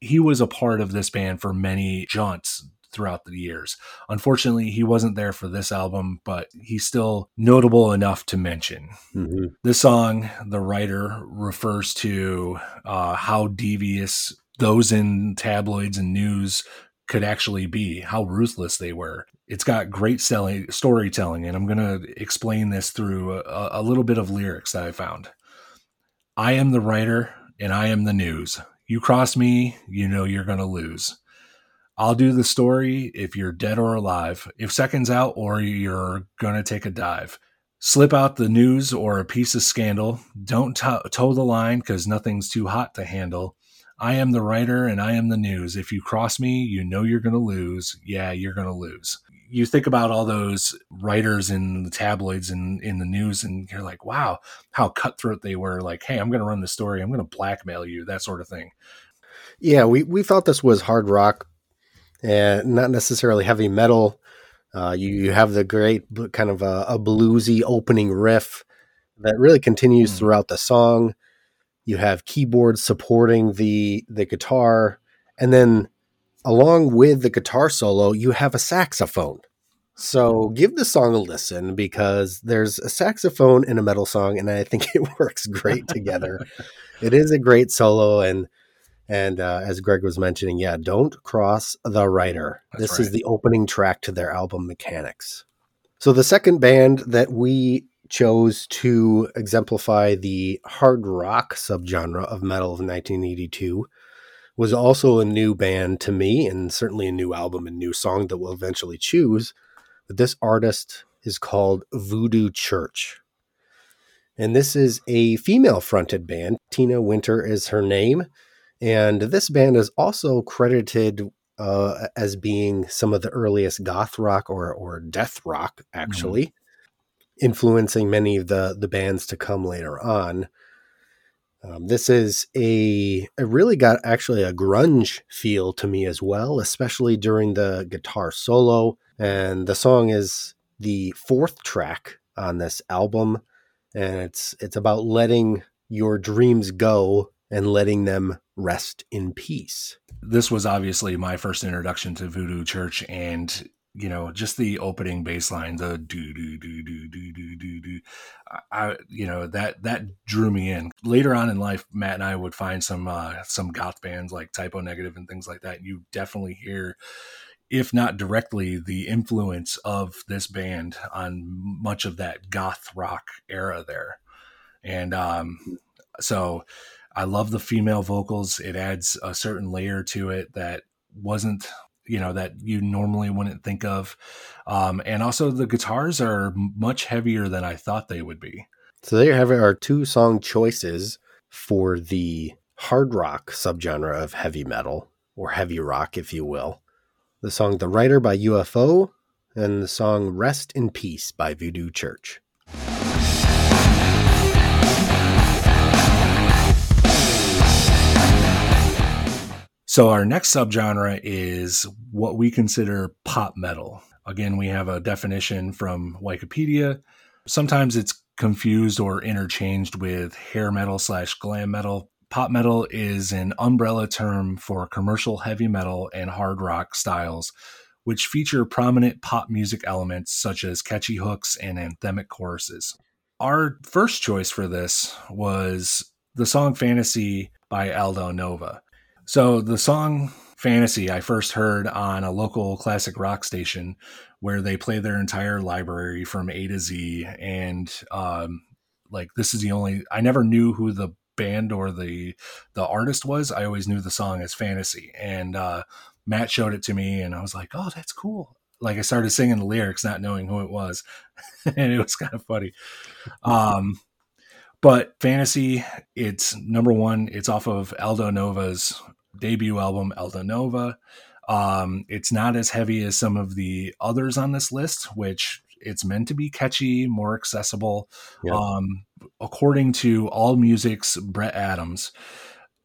[SPEAKER 2] He was a part of this band for many jaunts throughout the years. Unfortunately, he wasn't there for this album, but he's still notable enough to mention. Mm-hmm. This song, the writer refers to uh, how devious those in tabloids and news could actually be, how ruthless they were. It's got great selling, storytelling, and I'm going to explain this through a, a little bit of lyrics that I found. I am the writer and I am the news. You cross me, you know you're going to lose. I'll do the story if you're dead or alive, if seconds out or you're going to take a dive. Slip out the news or a piece of scandal. Don't t- toe the line because nothing's too hot to handle. I am the writer and I am the news. If you cross me, you know you're going to lose. Yeah, you're going to lose. You think about all those writers in the tabloids and in the news, and you're like, wow, how cutthroat they were. Like, hey, I'm going to run the story. I'm going to blackmail you, that sort of thing.
[SPEAKER 1] Yeah, we, we thought this was hard rock and not necessarily heavy metal. Uh, you, you have the great kind of a, a bluesy opening riff that really continues mm. throughout the song you have keyboards supporting the the guitar, and then along with the guitar solo, you have a saxophone. So give the song a listen because there's a saxophone in a metal song, and I think [laughs] it works great together. [laughs] it is a great solo, and and uh, as Greg was mentioning, yeah, don't cross the writer. That's this right. is the opening track to their album Mechanics. So the second band that we chose to exemplify the hard rock subgenre of metal of 1982 was also a new band to me and certainly a new album and new song that we'll eventually choose but this artist is called voodoo church and this is a female fronted band tina winter is her name and this band is also credited uh, as being some of the earliest goth rock or or death rock, mm-hmm. actually influencing many of the the bands to come later on. Um, this is a it really got actually a grunge feel to me as well, especially during the guitar solo. And the song is the fourth track on this album, and it's it's about letting your dreams go and letting them rest in peace.
[SPEAKER 2] This was obviously my first introduction to Voodoo Church, and you know, just the opening bass line, the do do do do do do do do. I, you know, that that drew me in. Later on in life, Matt and I would find some uh, some goth bands like Type O Negative and things like that. You definitely hear, if not directly, the influence of this band on much of that goth rock era there, and um, so I love the female vocals. It adds a certain layer to it that wasn't you know that you normally wouldn't think of um, and also the guitars are much heavier than i thought they would be
[SPEAKER 1] so there you have our two song choices for the hard rock subgenre of heavy metal or heavy rock if you will the song the writer by ufo and the song rest in peace by voodoo church
[SPEAKER 2] So our next subgenre is what we consider pop metal. Again, we have a definition from Wikipedia. Sometimes it's confused or interchanged with hair metal slash glam metal. Pop metal is an umbrella term for commercial heavy metal and hard rock styles, which feature prominent pop music elements such as catchy hooks and anthemic choruses. Our first choice for this was the song Fantasy by Aldo Nova. So the song Fantasy I first heard on a local classic rock station where they play their entire library from A to Z. And um, like, this is the only, I never knew who the band or the the artist was i always knew the song as fantasy and uh, matt showed it to me and i was like oh that's cool like i started singing the lyrics not knowing who it was [laughs] and it was kind of funny um, but fantasy it's number one it's off of aldo nova's debut album Aldo Nova. Um, it's not as heavy as some of the others on this list, which it's meant to be catchy, more accessible. Yeah. Um, according to All Music's Brett Adams,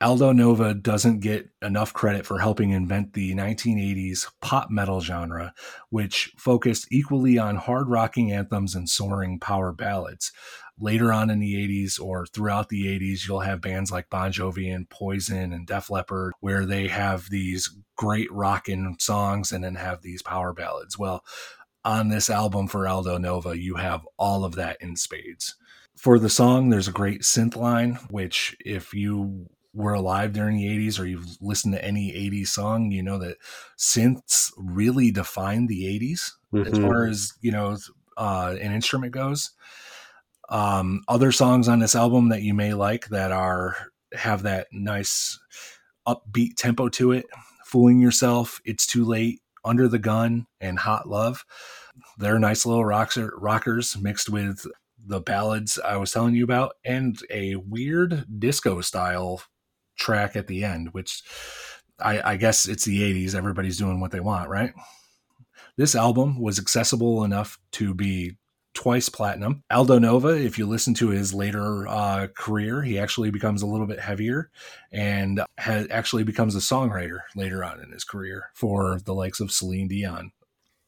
[SPEAKER 2] Aldo Nova doesn't get enough credit for helping invent the 1980s pop metal genre, which focused equally on hard rocking anthems and soaring power ballads later on in the 80s or throughout the 80s, you'll have bands like Bon Jovi and Poison and Def Leppard where they have these great rocking songs and then have these power ballads. Well, on this album for Aldo Nova, you have all of that in spades. For the song, there's a great synth line, which if you were alive during the 80s or you've listened to any 80s song, you know that synths really defined the 80s mm-hmm. as far as, you know, uh, an instrument goes. Um, other songs on this album that you may like that are have that nice upbeat tempo to it. Fooling Yourself, It's Too Late, Under the Gun, and Hot Love. They're nice little rocker, rockers mixed with the ballads I was telling you about and a weird disco style track at the end, which I, I guess it's the 80s. Everybody's doing what they want, right? This album was accessible enough to be twice platinum. Aldo Nova, if you listen to his later uh, career, he actually becomes a little bit heavier and ha- actually becomes a songwriter later on in his career for the likes of Celine Dion.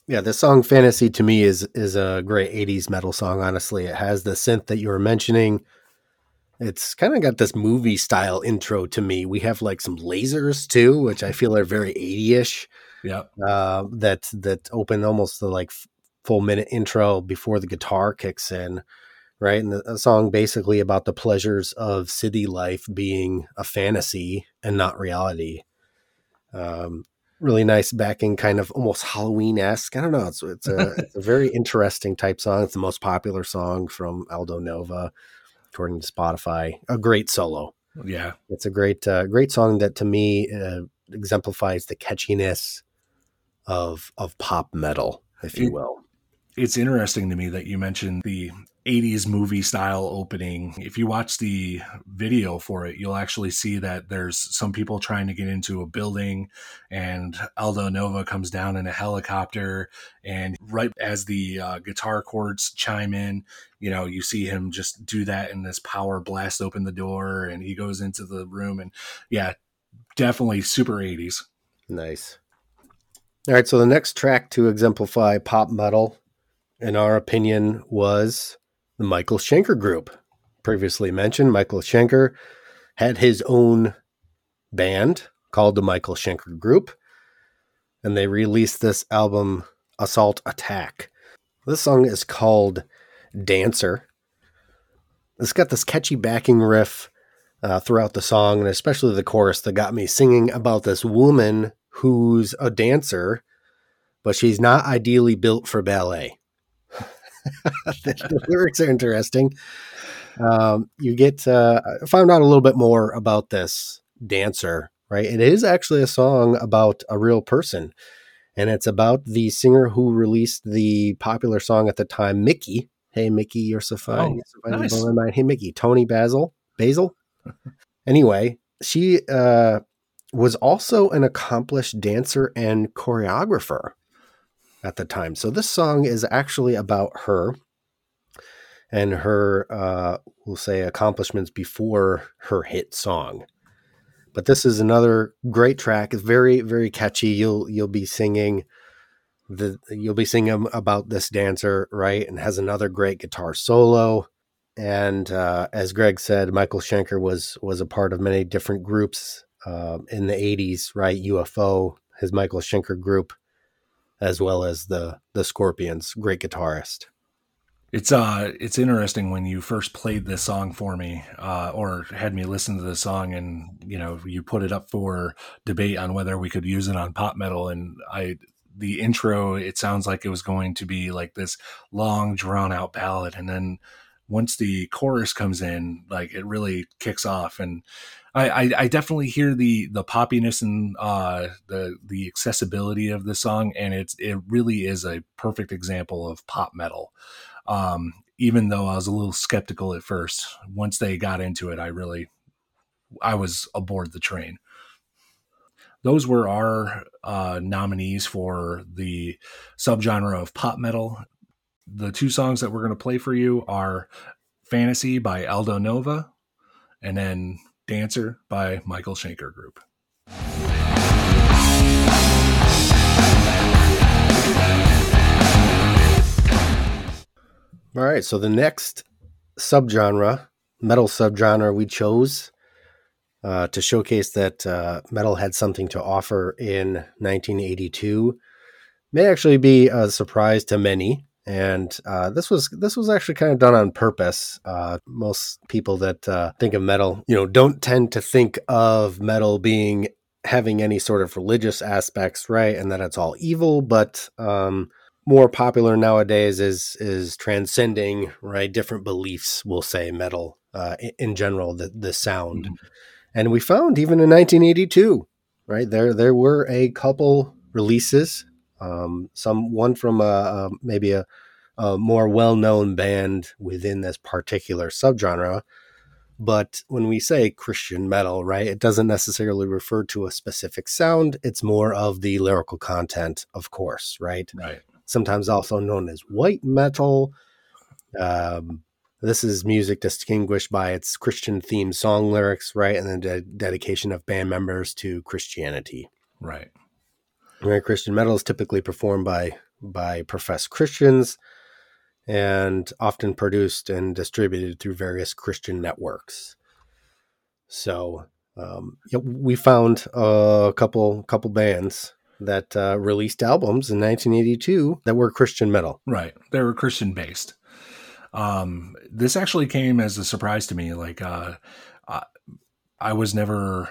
[SPEAKER 1] Yeah, the song "Fantasy" to me is is a great '80s metal song. Honestly, it has the synth that you were mentioning. It's kind of got this movie style intro to me. We have like some lasers too, which I feel are very 80ish.
[SPEAKER 2] Yeah,
[SPEAKER 1] uh, that that open almost the like full minute intro before the guitar kicks in, right? And the song basically about the pleasures of city life being a fantasy and not reality. Um, really nice backing, kind of almost Halloween esque. I don't know. It's it's a, [laughs] it's a, very interesting type song. It's the most popular song from Aldo Nova, according to Spotify. A great solo.
[SPEAKER 2] Yeah,
[SPEAKER 1] it's a great uh, great song that to me uh, exemplifies the catchiness of of pop metal, if you will
[SPEAKER 2] it's interesting to me that you mentioned the 80s movie style opening. If you watch the video for it, you'll actually see that there's some people trying to get into a building, and Aldo Nova comes down in a helicopter. And right as the uh, guitar chords chime in, you know, you see him just do that, and this power blast open the door, and he goes into the room. And yeah, definitely super 80s.
[SPEAKER 1] Nice. All right, so the next track to exemplify pop metal in our opinion, was the Michael Schenker Group. Previously mentioned, Michael Schenker had his own band called the Michael Schenker Group, and they released this album, Assault Attack. This song is called Dancer. It's got this catchy backing riff uh, throughout the song, and especially the chorus that got me singing about this woman who's a dancer, but she's not ideally built for ballet the, [laughs] the, lyrics are interesting. Um, you get uh, found out a little bit more about this dancer, right? It is actually a song about a real person, and it's about the singer who released the popular song at the time, Mickey. Hey, Mickey, you're so fine. Oh, nice. You're hey, Mickey, Toni Basil, Basil. [laughs] anyway, she uh, was also an accomplished dancer and choreographer at the time. So this song is actually about her and her, uh, we'll say, accomplishments before her hit song. But this is another great track. It's very, very catchy. You'll you'll be singing the you'll be singing about this dancer, right? And has another great guitar solo. And uh, as Greg said, Michael Schenker was was a part of many different groups uh, in the '80s, right? UFO, his Michael Schenker group as well as the the Scorpions, great guitarist.
[SPEAKER 2] It's uh, it's interesting when you first played this song for me, uh, or had me listen to the song, and you know you put it up for debate on whether we could use it on pop metal, and I the intro it sounds like it was going to be like this long drawn out ballad, and then once the chorus comes in, like it really kicks off, and I, I, I definitely hear the the poppiness and uh, the the accessibility of the song, and it's it really is a perfect example of pop metal. Um, even though I was a little skeptical at first, once they got into it, I really I was aboard the train. Those were our uh, nominees for the subgenre of pop metal. The two songs that we're going to play for you are "Fantasy" by Aldo Nova, and then Dancer by Michael Schenker Group.
[SPEAKER 1] All right, so the next subgenre, metal subgenre we chose uh, to showcase that uh, metal had something to offer in 1982 may actually be a surprise to many and uh, this was this was actually kind of done on purpose. Uh, most people that uh, think of metal, you know, don't tend to think of metal being having any sort of religious aspects, right? And that it's all evil, but um, more popular nowadays is is transcending right different beliefs. We'll say metal uh, in, in, general, the the sound, mm-hmm. and we found even in 1982, right there there were a couple releases um, some one from a, a maybe a, a more well-known band within this particular subgenre. But when we say Christian metal, right, it doesn't necessarily refer to a specific sound. It's more of the lyrical content, of course,
[SPEAKER 2] right? Right.
[SPEAKER 1] Sometimes also known as white metal. Um, this is music distinguished by its Christian themed song lyrics, right? And the de- dedication of band members to Christianity. Right. Right, Christian metal is typically performed by by professed Christians and often produced and distributed through various Christian networks. So um, we found a couple couple bands that uh, released albums in 1982 that were Christian metal.
[SPEAKER 2] Right, they were Christian based. Um, this actually came as a surprise to me. Like, uh, I, I was never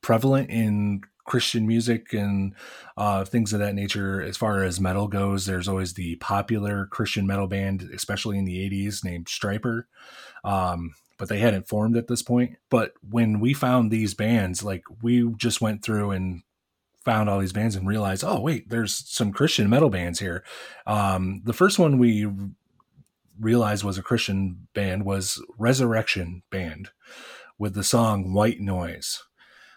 [SPEAKER 2] prevalent in Christian music and uh, things of that nature. As far as metal goes, there's always the popular Christian metal band, especially in the 80s, named Stryper. Um, but they hadn't formed at this point. But when we found these bands, like we just went through and found all these bands and realized, oh, wait, there's some Christian metal bands here. Um, the first one we realized was a Christian band was Resurrection Band with the song White Noise.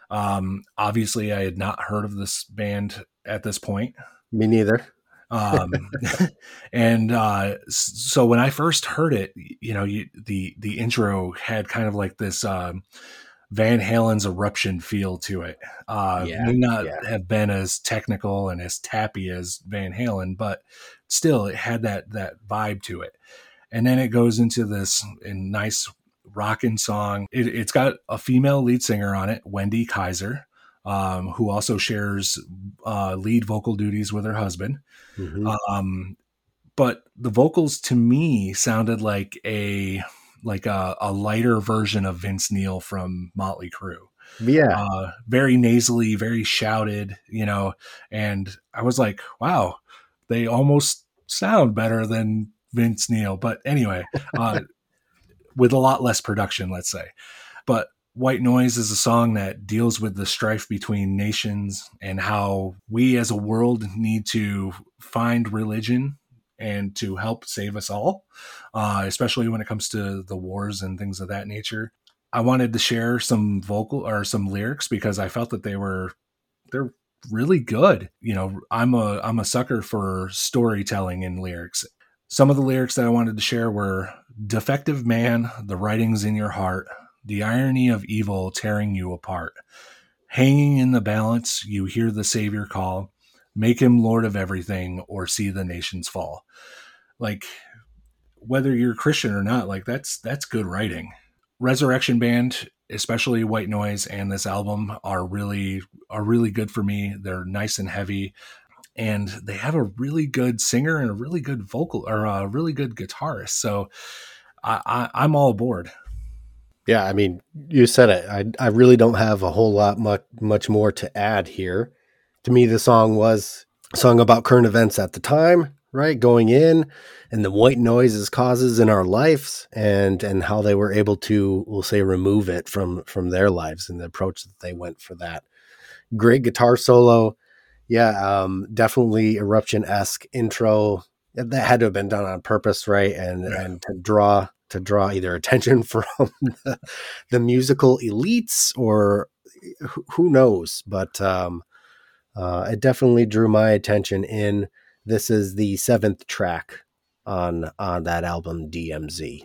[SPEAKER 2] Um, obviously, I had not heard of this band at this point.
[SPEAKER 1] Me neither. um,
[SPEAKER 2] [laughs] and uh, so when I first heard it, you know, you, the the intro had kind of like this um, Van Halen's eruption feel to it. Uh, yeah, may not yeah. have been as technical and as tappy as Van Halen, but still, it had that that vibe to it. And then it goes into this in nice rocking song. It, has got a female lead singer on it, Wendy Kaiser, um, who also shares uh, lead vocal duties with her husband. Mm-hmm. Um, but the vocals to me sounded like a like a, a lighter version of Vince Neil from Motley Crue.
[SPEAKER 1] Yeah, uh,
[SPEAKER 2] very nasally, very shouted, you know. And I was like, wow, they almost sound better than Vince Neil. But anyway, uh, [laughs] with a lot less production, let's say. But White Noise is a song that deals with the strife between nations and how we as a world need to find religion and to help save us all, uh, especially when it comes to the wars and things of that nature. I wanted to share some vocal or some lyrics because I felt that they were they're really good. You know, I'm a I'm a sucker for storytelling in lyrics. Some of the lyrics that I wanted to share were Defective man, the writings in your heart, the irony of evil tearing you apart. Hanging in the balance, you hear the Savior call, make him Lord of everything, or see the nations fall. Like, whether you're Christian or not, like that's that's good writing. Resurrection Band, especially White Noise and this album are really are really good for me. They're nice and heavy and they have a really good singer and a really good vocal or a really good guitarist. So I, I, am all aboard.
[SPEAKER 1] Yeah, I mean, you said it. I, I really don't have a whole lot much much more to add here. To me, the song was song about current events at the time, right? Going in and the white noises causes in our lives and and how they were able to, we'll say, remove it from from their lives and the approach that they went for that. Great guitar solo yeah, um, definitely eruption esque intro eh, that had to have been done on purpose, right? And yeah. and to draw to draw either [laughs] attention from the, the musical elites or eh, who knows, but um, uh, it definitely drew my attention in. This is the seventh track on on that album DMZ.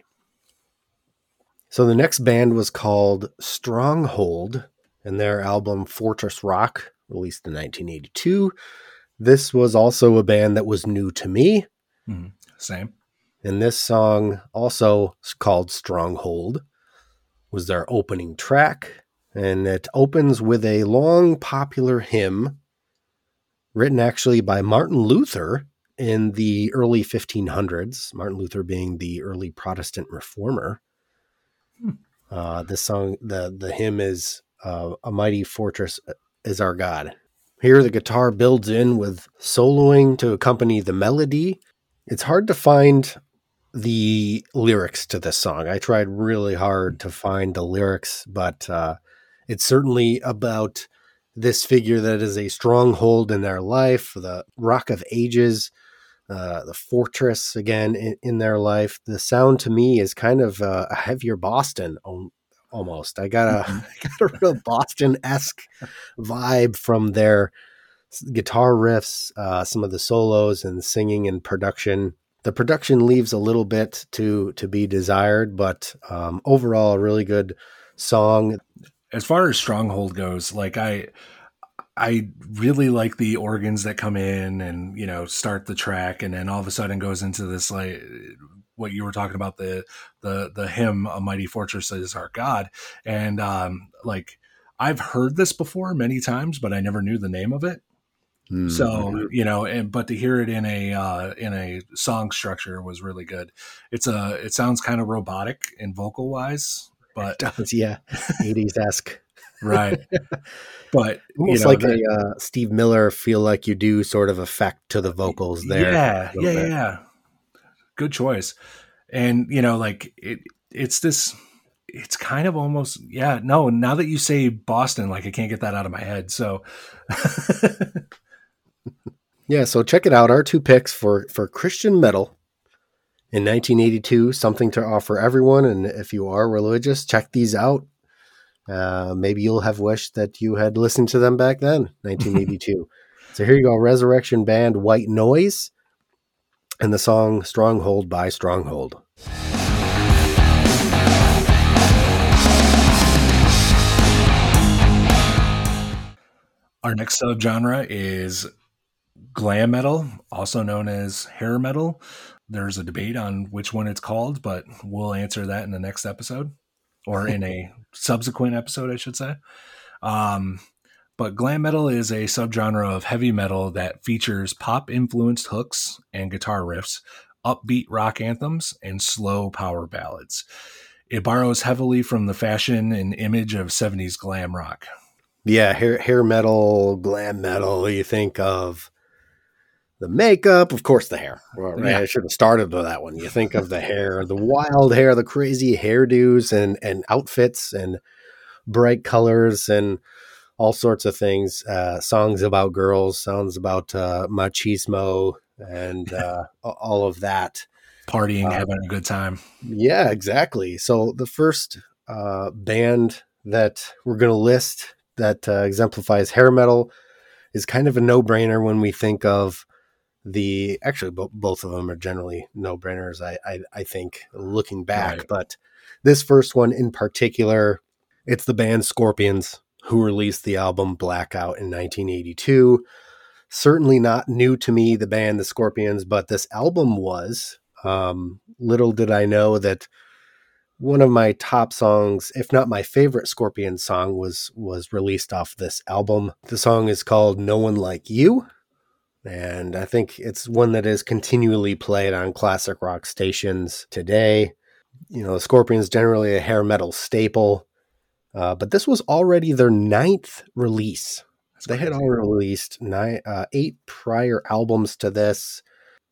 [SPEAKER 1] So the next band was called Stronghold, and their album Fortress Rock released in 1982. This was also a band that was new to me.
[SPEAKER 2] Mm, same.
[SPEAKER 1] And this song, also called Stronghold, was their opening track. And it opens with a long popular hymn written actually by Martin Luther in the early 1500s, Martin Luther being the early Protestant reformer. Hmm. Uh, this song, the, the hymn is uh, A Mighty Fortress uh, is our God. Here, the guitar builds in with soloing to accompany the melody. It's hard to find the lyrics to this song. I tried really hard to find the lyrics, but uh, it's certainly about this figure that is a stronghold in their life, the rock of ages, uh, the fortress again in, in, their life. The sound to me is kind of uh, a heavier Boston almost. I got a mm-hmm. [laughs] I got a real Boston esque vibe from their guitar riffs, uh, some of the solos and singing and production. The production leaves a little bit to to be desired, but um, overall, a really good song.
[SPEAKER 2] As far as Stronghold goes, like I I really like the organs that come in and you know start the track, and then all of a sudden goes into this like what you were talking about the the the hymn a mighty fortress is our god and um like i've heard this before many times but i never knew the name of it mm-hmm. so you know and but to hear it in a uh in a song structure was really good it's a it sounds kind of robotic in vocal wise but
[SPEAKER 1] does, yeah 80s-esque
[SPEAKER 2] right [laughs] but it's you know, like
[SPEAKER 1] a uh, steve miller feel like you do sort of effect to the vocals there
[SPEAKER 2] yeah yeah bit. yeah good choice. And you know, like it, it's this. It's kind of almost yeah. No, now that you say Boston, like I can't get that out of my head. So.
[SPEAKER 1] [laughs] yeah, so check it out. Our two picks for for Christian metal in 1982, something to offer everyone. And if you are religious, check these out. Uh, maybe you'll have wished that you had listened to them back then, 1982. [laughs] so here you go Resurrection Band White Noise and the song Stronghold by Stronghold.
[SPEAKER 2] Our next subgenre is glam metal, also known as hair metal. There's a debate on which one it's called, but we'll answer that in the next episode or in a [laughs] subsequent episode, I should say. Um, but glam metal is a subgenre of heavy metal that features pop influenced hooks and guitar riffs, upbeat rock anthems, and slow power ballads. It borrows heavily from the fashion and image of 70s glam rock.
[SPEAKER 1] Yeah, hair, hair metal, glam metal, you think of the makeup, of course, the hair. Well, right? yeah. I should have started with that one. You think of the hair, the wild hair, the crazy hairdos and, and outfits and bright colors and all sorts of things uh, songs about girls, songs about uh, machismo, and [laughs] uh, all of that.
[SPEAKER 2] Partying, uh, having a good time.
[SPEAKER 1] Yeah, exactly. So the first uh, band that we're going to list that uh, exemplifies hair metal is kind of a no brainer when we think of the actually bo- both of them are generally no brainers I, I, I think looking back right. but this first one in particular it's the band scorpions who released the album Blackout in 1982. Certainly not new to me, the band The Scorpions, but this album was. Um, little did I know that one of my top songs, if not my favorite Scorpion song, was was released off this album. The song is called "No One Like You," and I think it's one that is continually played on classic rock stations today. You know, Scorpion's generally a hair metal staple. Uh, but this was already their ninth release. That's they had already released nine, uh, eight prior albums to this,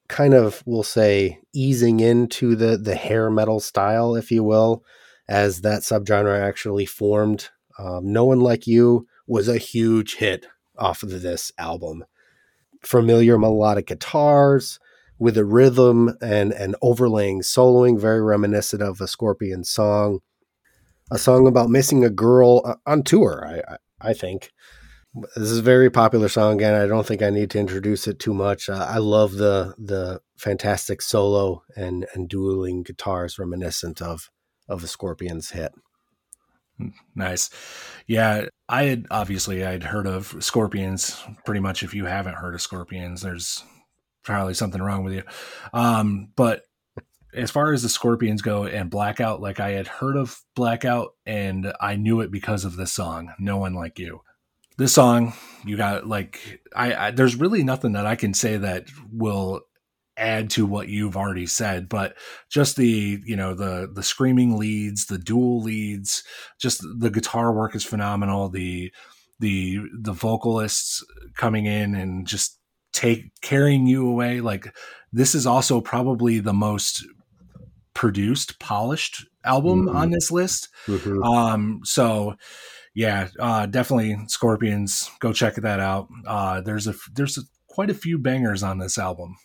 [SPEAKER 1] kind of, we'll say, easing into the, the hair metal style, if you will, as that subgenre actually formed. Um, no One Like You was a huge hit off of this album. Familiar melodic guitars with a rhythm and an overlaying soloing, very reminiscent of a Scorpion song a song about missing a girl uh, on tour. I I, think this is a very popular song, and I don't think I need to introduce it too much. Uh, I love the the fantastic solo and and dueling guitars, reminiscent of of a Scorpions hit.
[SPEAKER 2] Nice. Yeah, I had obviously I'd heard of Scorpions. Pretty much, if you haven't heard of Scorpions, there's probably something wrong with you. Um, but as far as the Scorpions go and Blackout, like I had heard of Blackout and I knew it because of this song, No One Like You. This song, you got like I, I there's really nothing that I can say that will add to what you've already said but just the you know the the screaming leads the dual leads just the guitar work is phenomenal the the the vocalists coming in and just take carrying you away like this is also probably the most produced, polished album mm-hmm. on this list. Mm-hmm. Um, so yeah, uh, definitely Scorpions. Go check that out. Uh, there's a there's a, quite a few bangers on this album.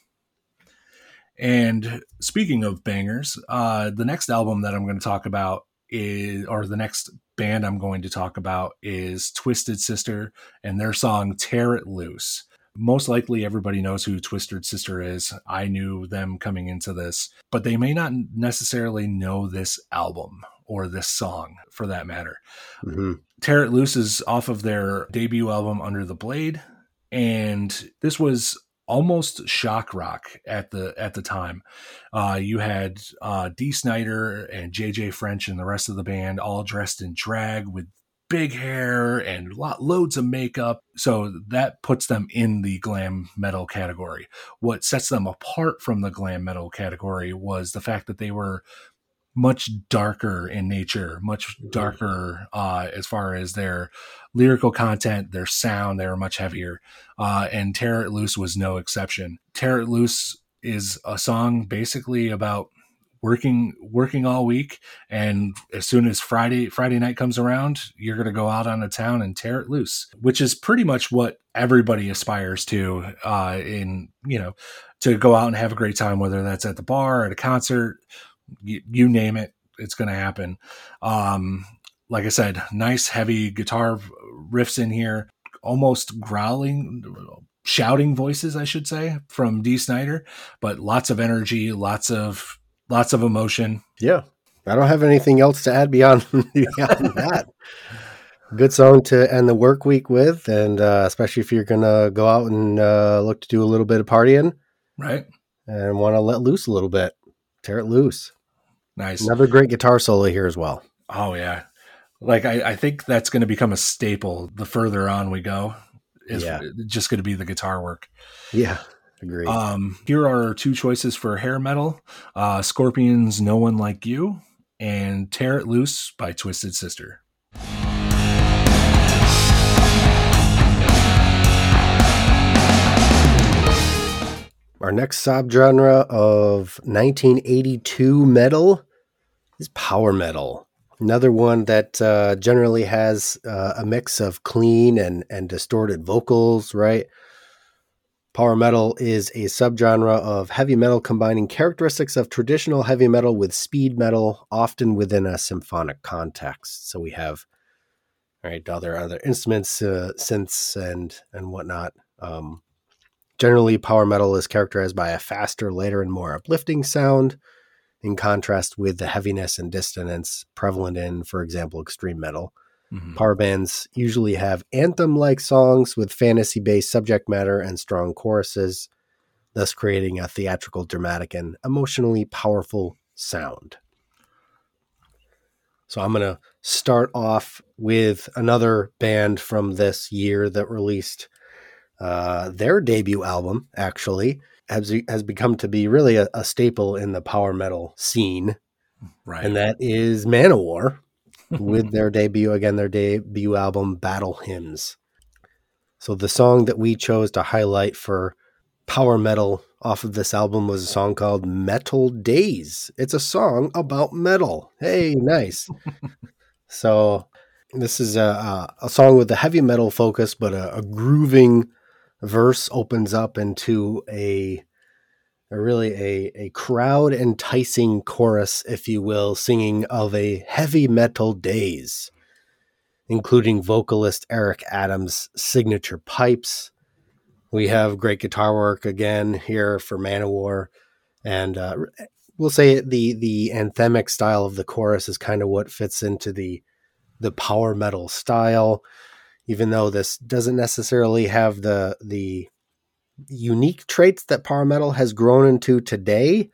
[SPEAKER 2] And speaking of bangers, uh, the next album that I'm going to talk about is, or the next band I'm going to talk about is Twisted Sister and their song "Tear It Loose." Most likely, everybody knows who Twisted Sister is. I knew them coming into this, but they may not necessarily know this album or this song for that matter. Mm-hmm. Tear It Loose is off of their debut album, Under the Blade. And this was almost shock rock at the at the time. Uh, you had uh, Dee Snider and Jay Jay French and the rest of the band all dressed in drag with big hair and lot, loads of makeup. So that puts them in the glam metal category. What sets them apart from the glam metal category was the fact that they were much darker in nature, much darker uh, as far as their lyrical content, their sound. They were much heavier. Uh, and Tear It Loose was no exception. Tear It Loose is a song basically about working working all week and as soon as friday friday night comes around you're going to go out on the town and tear it loose which is pretty much what everybody aspires to uh in you know to go out and have a great time whether that's at the bar at a concert you, you name it it's going to happen um like i said nice heavy guitar riffs in here almost growling shouting voices i should say from dee snider but lots of energy lots of lots of emotion.
[SPEAKER 1] Yeah. I don't have anything else to add beyond, [laughs] beyond [laughs] that. Good song to end the work week with, and uh, especially if you're gonna go out and uh, look to do a little bit of partying,
[SPEAKER 2] right?
[SPEAKER 1] And want to let loose a little bit, tear it loose.
[SPEAKER 2] Nice.
[SPEAKER 1] Another great guitar solo here as well.
[SPEAKER 2] Oh yeah, like I, I think that's going to become a staple the further on we go. Is yeah. just going to be the guitar work.
[SPEAKER 1] Yeah.
[SPEAKER 2] Agreed. Um, here are two choices for hair metal uh, Scorpions, No One Like You, and Tear It Loose by Twisted Sister.
[SPEAKER 1] Our next subgenre of 1982 metal is power metal. Another one that uh, generally has uh, a mix of clean and, and distorted vocals, right? Power metal is a subgenre of heavy metal combining characteristics of traditional heavy metal with speed metal, often within a symphonic context. So we have, all right, other other instruments, uh, synths, and and whatnot. Um, generally, power metal is characterized by a faster, lighter, and more uplifting sound, in contrast with the heaviness and dissonance prevalent in, for example, extreme metal. Mm-hmm. Power bands usually have anthem like songs with fantasy based subject matter and strong choruses, thus creating a theatrical, dramatic, and emotionally powerful sound. So I'm going to start off with another band from this year that released uh, their debut album, actually. Has, has become to be really a, a staple in the power metal scene. Right. And that is Manowar with their debut again, their debut album, Battle Hymns. So the song that we chose to highlight for power metal off of this album was a song called Metal Days. It's a song about metal. Hey, nice. [laughs] so this is a, a song with a heavy metal focus, but a, a grooving verse opens up into a really a, a crowd enticing chorus, if you will, singing of a heavy metal days, including vocalist Eric Adams' signature pipes. We have great guitar work again here for Manowar, and uh, eh, we'll say the the anthemic style of the chorus is kind of what fits into the the power metal style, even though this doesn't necessarily have the the unique traits that power metal has grown into today,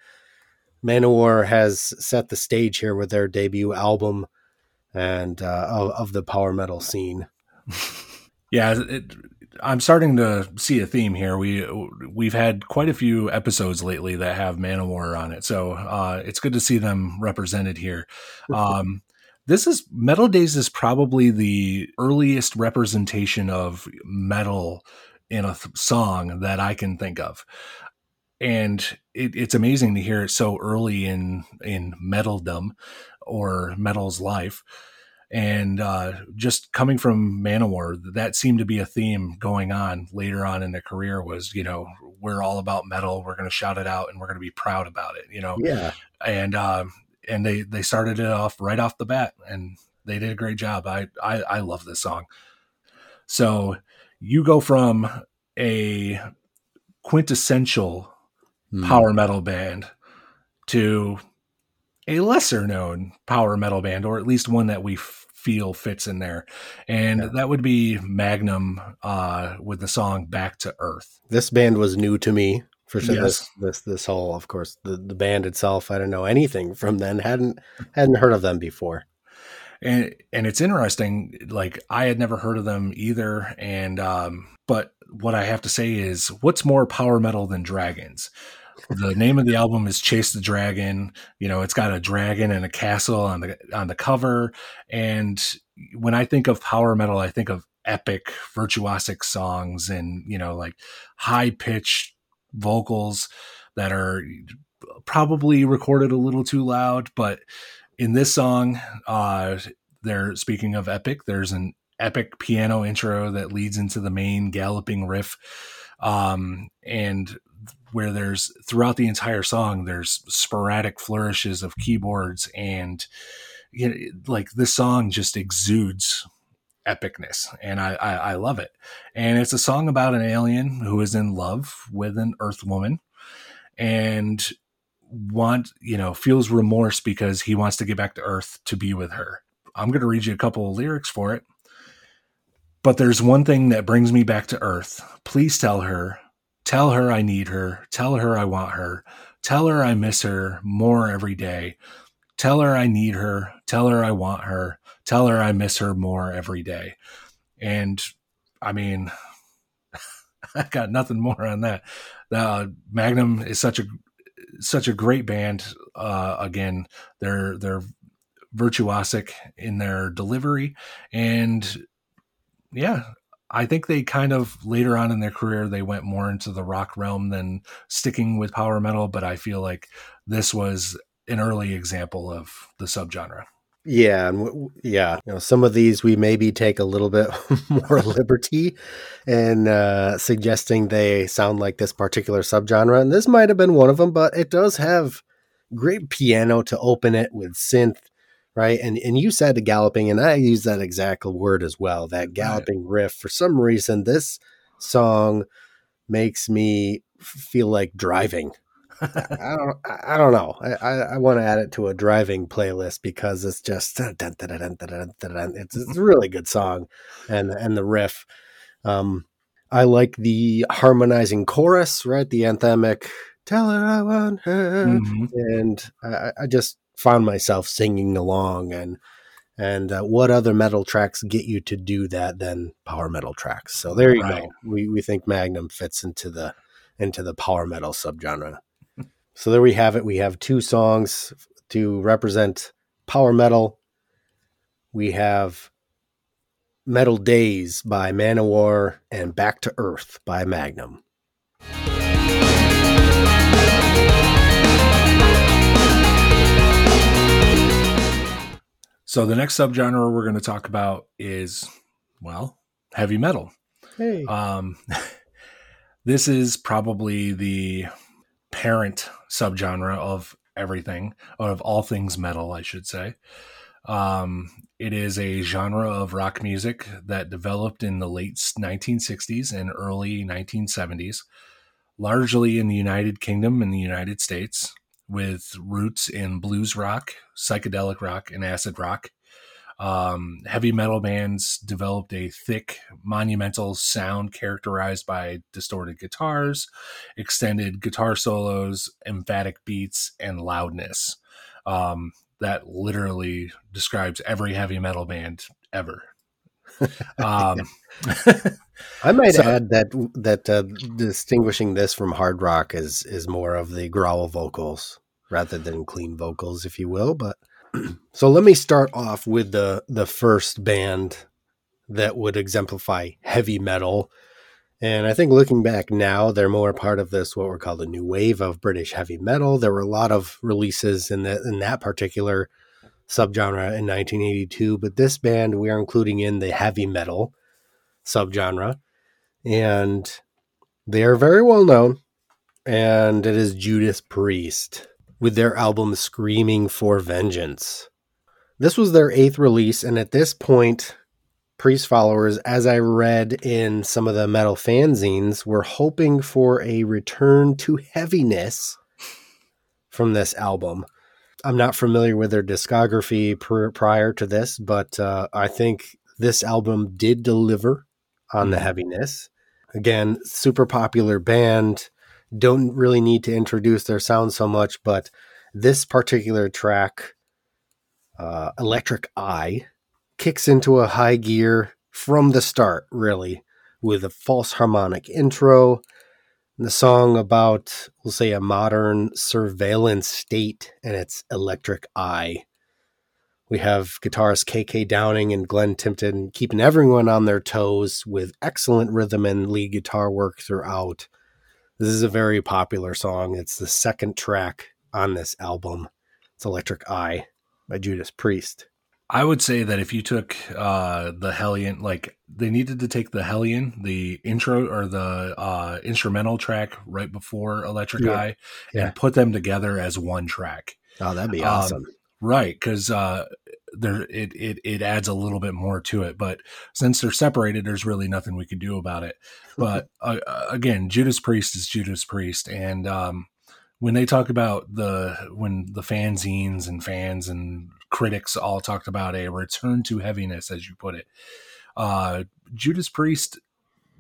[SPEAKER 1] Manowar has set the stage here with their debut album and uh, of, of, the power metal scene.
[SPEAKER 2] [laughs] yeah, it, I'm starting to see a theme here. We we've had quite a few episodes lately that have Manowar on it, so uh, it's good to see them represented here. [laughs] Um, this is Metal Days is probably the earliest representation of metal in a th- song that I can think of. And it, it's amazing to hear it so early in in metaldom or metal's life. And uh, just coming from Manowar, that seemed to be a theme going on later on in their career was, you know, we're all about metal. We're going to shout it out and we're going to be proud about it, you know? Yeah. And, uh, and they, they started it off right off the bat and they did a great job. I, I, I love this song. So you go from a quintessential mm. power metal band to a lesser known power metal band, or at least one that we f- feel fits in there. And yeah. that would be Magnum uh, with the song Back to Earth.
[SPEAKER 1] This band was new to me for sure. Yes. This, this, this whole, of course, the, the band itself, I don't know anything from then, hadn't, hadn't heard of them before
[SPEAKER 2] and and it's interesting like i had never heard of them either and um but what i have to say is what's more power metal than dragons the name of the album is chase the dragon you know it's got a dragon and a castle on the on the cover and when i think of power metal i think of epic virtuosic songs and you know like high pitched vocals that are probably recorded a little too loud but in this song, uh, they're speaking of epic. There's an epic piano intro that leads into the main galloping riff, um, and where there's throughout the entire song, there's sporadic flourishes of keyboards, and you know, like this song just exudes epicness and I, I, I love it and it's a song about an alien who is in love with an earth woman and want you know feels remorse because he wants to get back to earth to be with her i'm going to read you a couple of lyrics for it but there's one thing that brings me back to earth please tell her tell her i need her tell her i want her tell her i miss her more every day tell her i need her tell her i want her tell her i miss her more every day and i mean [laughs] i got nothing more on that uh, magnum is such a such a great band. Uh, again, they're they're virtuosic in their delivery, and yeah, I think they kind of later on in their career they went more into the rock realm than sticking with power metal. But I feel like this was an early example of the subgenre.
[SPEAKER 1] Yeah, and w- yeah, you know, some of these we maybe take a little bit [laughs] more liberty in uh, suggesting they sound like this particular subgenre, and this might have been one of them. But it does have great piano to open it with synth, right? And and you said the galloping, and I use that exact word as well. That galloping right. riff. For some reason, this song makes me feel like driving I don't. I don't know. I, I, I want to add it to a driving playlist because it's just it's, it's mm-hmm. a really good song, and and the riff. Um, I like the harmonizing chorus, right? The anthemic "Tell her I want her," mm-hmm. and I, I just found myself singing along and and uh, what other metal tracks get you to do that than power metal tracks so there you right. go we, we think magnum fits into the into the power metal subgenre so there we have it. We have two songs to represent power metal. We have Metal Days by Manowar and Back to Earth by Magnum.
[SPEAKER 2] So the next subgenre we're going to talk about is well, heavy metal. Hey. Um, [laughs] this is probably the parent subgenre of everything, of all things metal, I should say. Um, it is a genre of rock music that developed in the late 1960s and early 1970s, largely in the United Kingdom and the United States, with roots in blues rock, psychedelic rock, and acid rock. Um, heavy metal bands developed a thick, monumental sound characterized by distorted guitars, extended guitar solos, emphatic beats, and loudness. Um, that literally describes every heavy metal band ever. [laughs] um,
[SPEAKER 1] I might so, add that that uh, distinguishing this from hard rock is is more of the growl vocals rather than clean vocals, if you will. But [clears throat] so let me start off with the the first band that would exemplify heavy metal. And I think looking back now, they're more part of this what we're called the new wave of British heavy metal. There were a lot of releases in that in that particular subgenre in 1982, but this band we are including in the heavy metal subgenre, and they are very well known. And it is Judas Priest with their album Screaming for Vengeance. This was their eighth release, and at this point, Priest followers, as I read in some of the metal fanzines, were hoping for a return to heaviness from this album. I'm not familiar with their discography pr- prior to this, but uh, I think this album did deliver on the mm-hmm. heaviness. Again, super popular band, don't really need to introduce their sound so much, but this particular track, uh, Electric Eye, kicks into a high gear from the start, really, with a false harmonic intro. And the song about, we'll say, a modern surveillance state and its electric eye. We have guitarist KK Downing and Glenn Tipton keeping everyone on their toes with excellent rhythm and lead guitar work throughout. This is a very popular song. It's the second track on this album. It's Electric Eye by Judas Priest.
[SPEAKER 2] I would say that if you took uh, the Hellion, like they needed to take the Hellion, the intro or the uh, instrumental track right before Electric yeah. Eye, yeah. and put them together as one track.
[SPEAKER 1] Oh, that'd be um, awesome! Um,
[SPEAKER 2] right, because uh, there it, it it adds a little bit more to it but since they're separated there's really nothing we could do about it but [laughs] uh, uh, again judas priest is judas priest and um, when they talk about the when the fanzines and fans and critics all talked about a return to heaviness as you put it uh, judas priest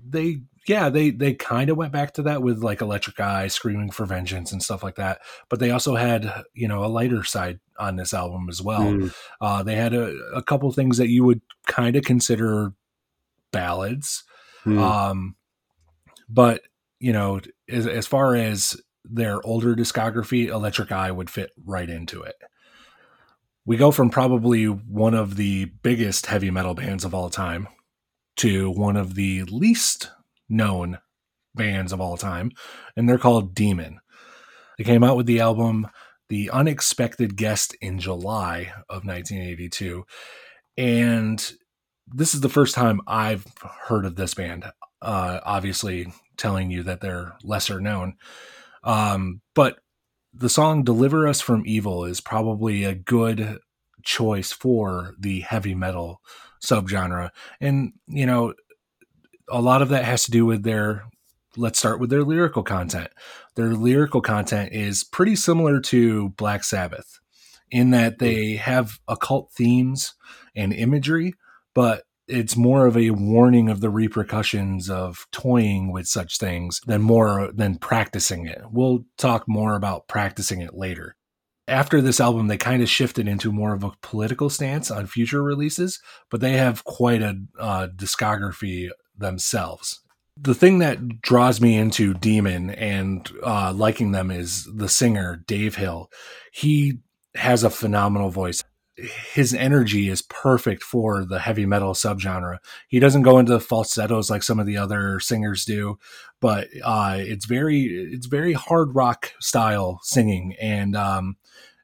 [SPEAKER 2] they yeah, they they kind of went back to that with like Electric Eye, Screaming for Vengeance, and stuff like that. But they also had you know a lighter side on this album as well. Mm. Uh, they had a, a couple things that you would kind of consider ballads, mm. um, but you know as, as far as their older discography, Electric Eye would fit right into it. We go from probably one of the biggest heavy metal bands of all time to one of the least known bands of all time, and they're called Demon. They came out with the album The Unexpected Guest in July of 1982. And this is the first time I've heard of this band. Uh, obviously, telling you that they're lesser known. Um, but the song Deliver Us from Evil is probably a good choice for the heavy metal subgenre. And, you know, a lot of that has to do with their let's start with their lyrical content. Their lyrical content is pretty similar to Black Sabbath in that they have occult themes and imagery, but it's more of a warning of the repercussions of toying with such things than more than practicing it. We'll talk more about practicing it later. After this album, they kind of shifted into more of a political stance on future releases, but they have quite a uh, discography themselves. The thing that draws me into Demon and uh, liking them is the singer, Dave Hill. He has a phenomenal voice. His energy is perfect for the heavy metal subgenre. He doesn't go into falsettos like some of the other singers do, but uh, it's very it's very hard rock style singing, and um,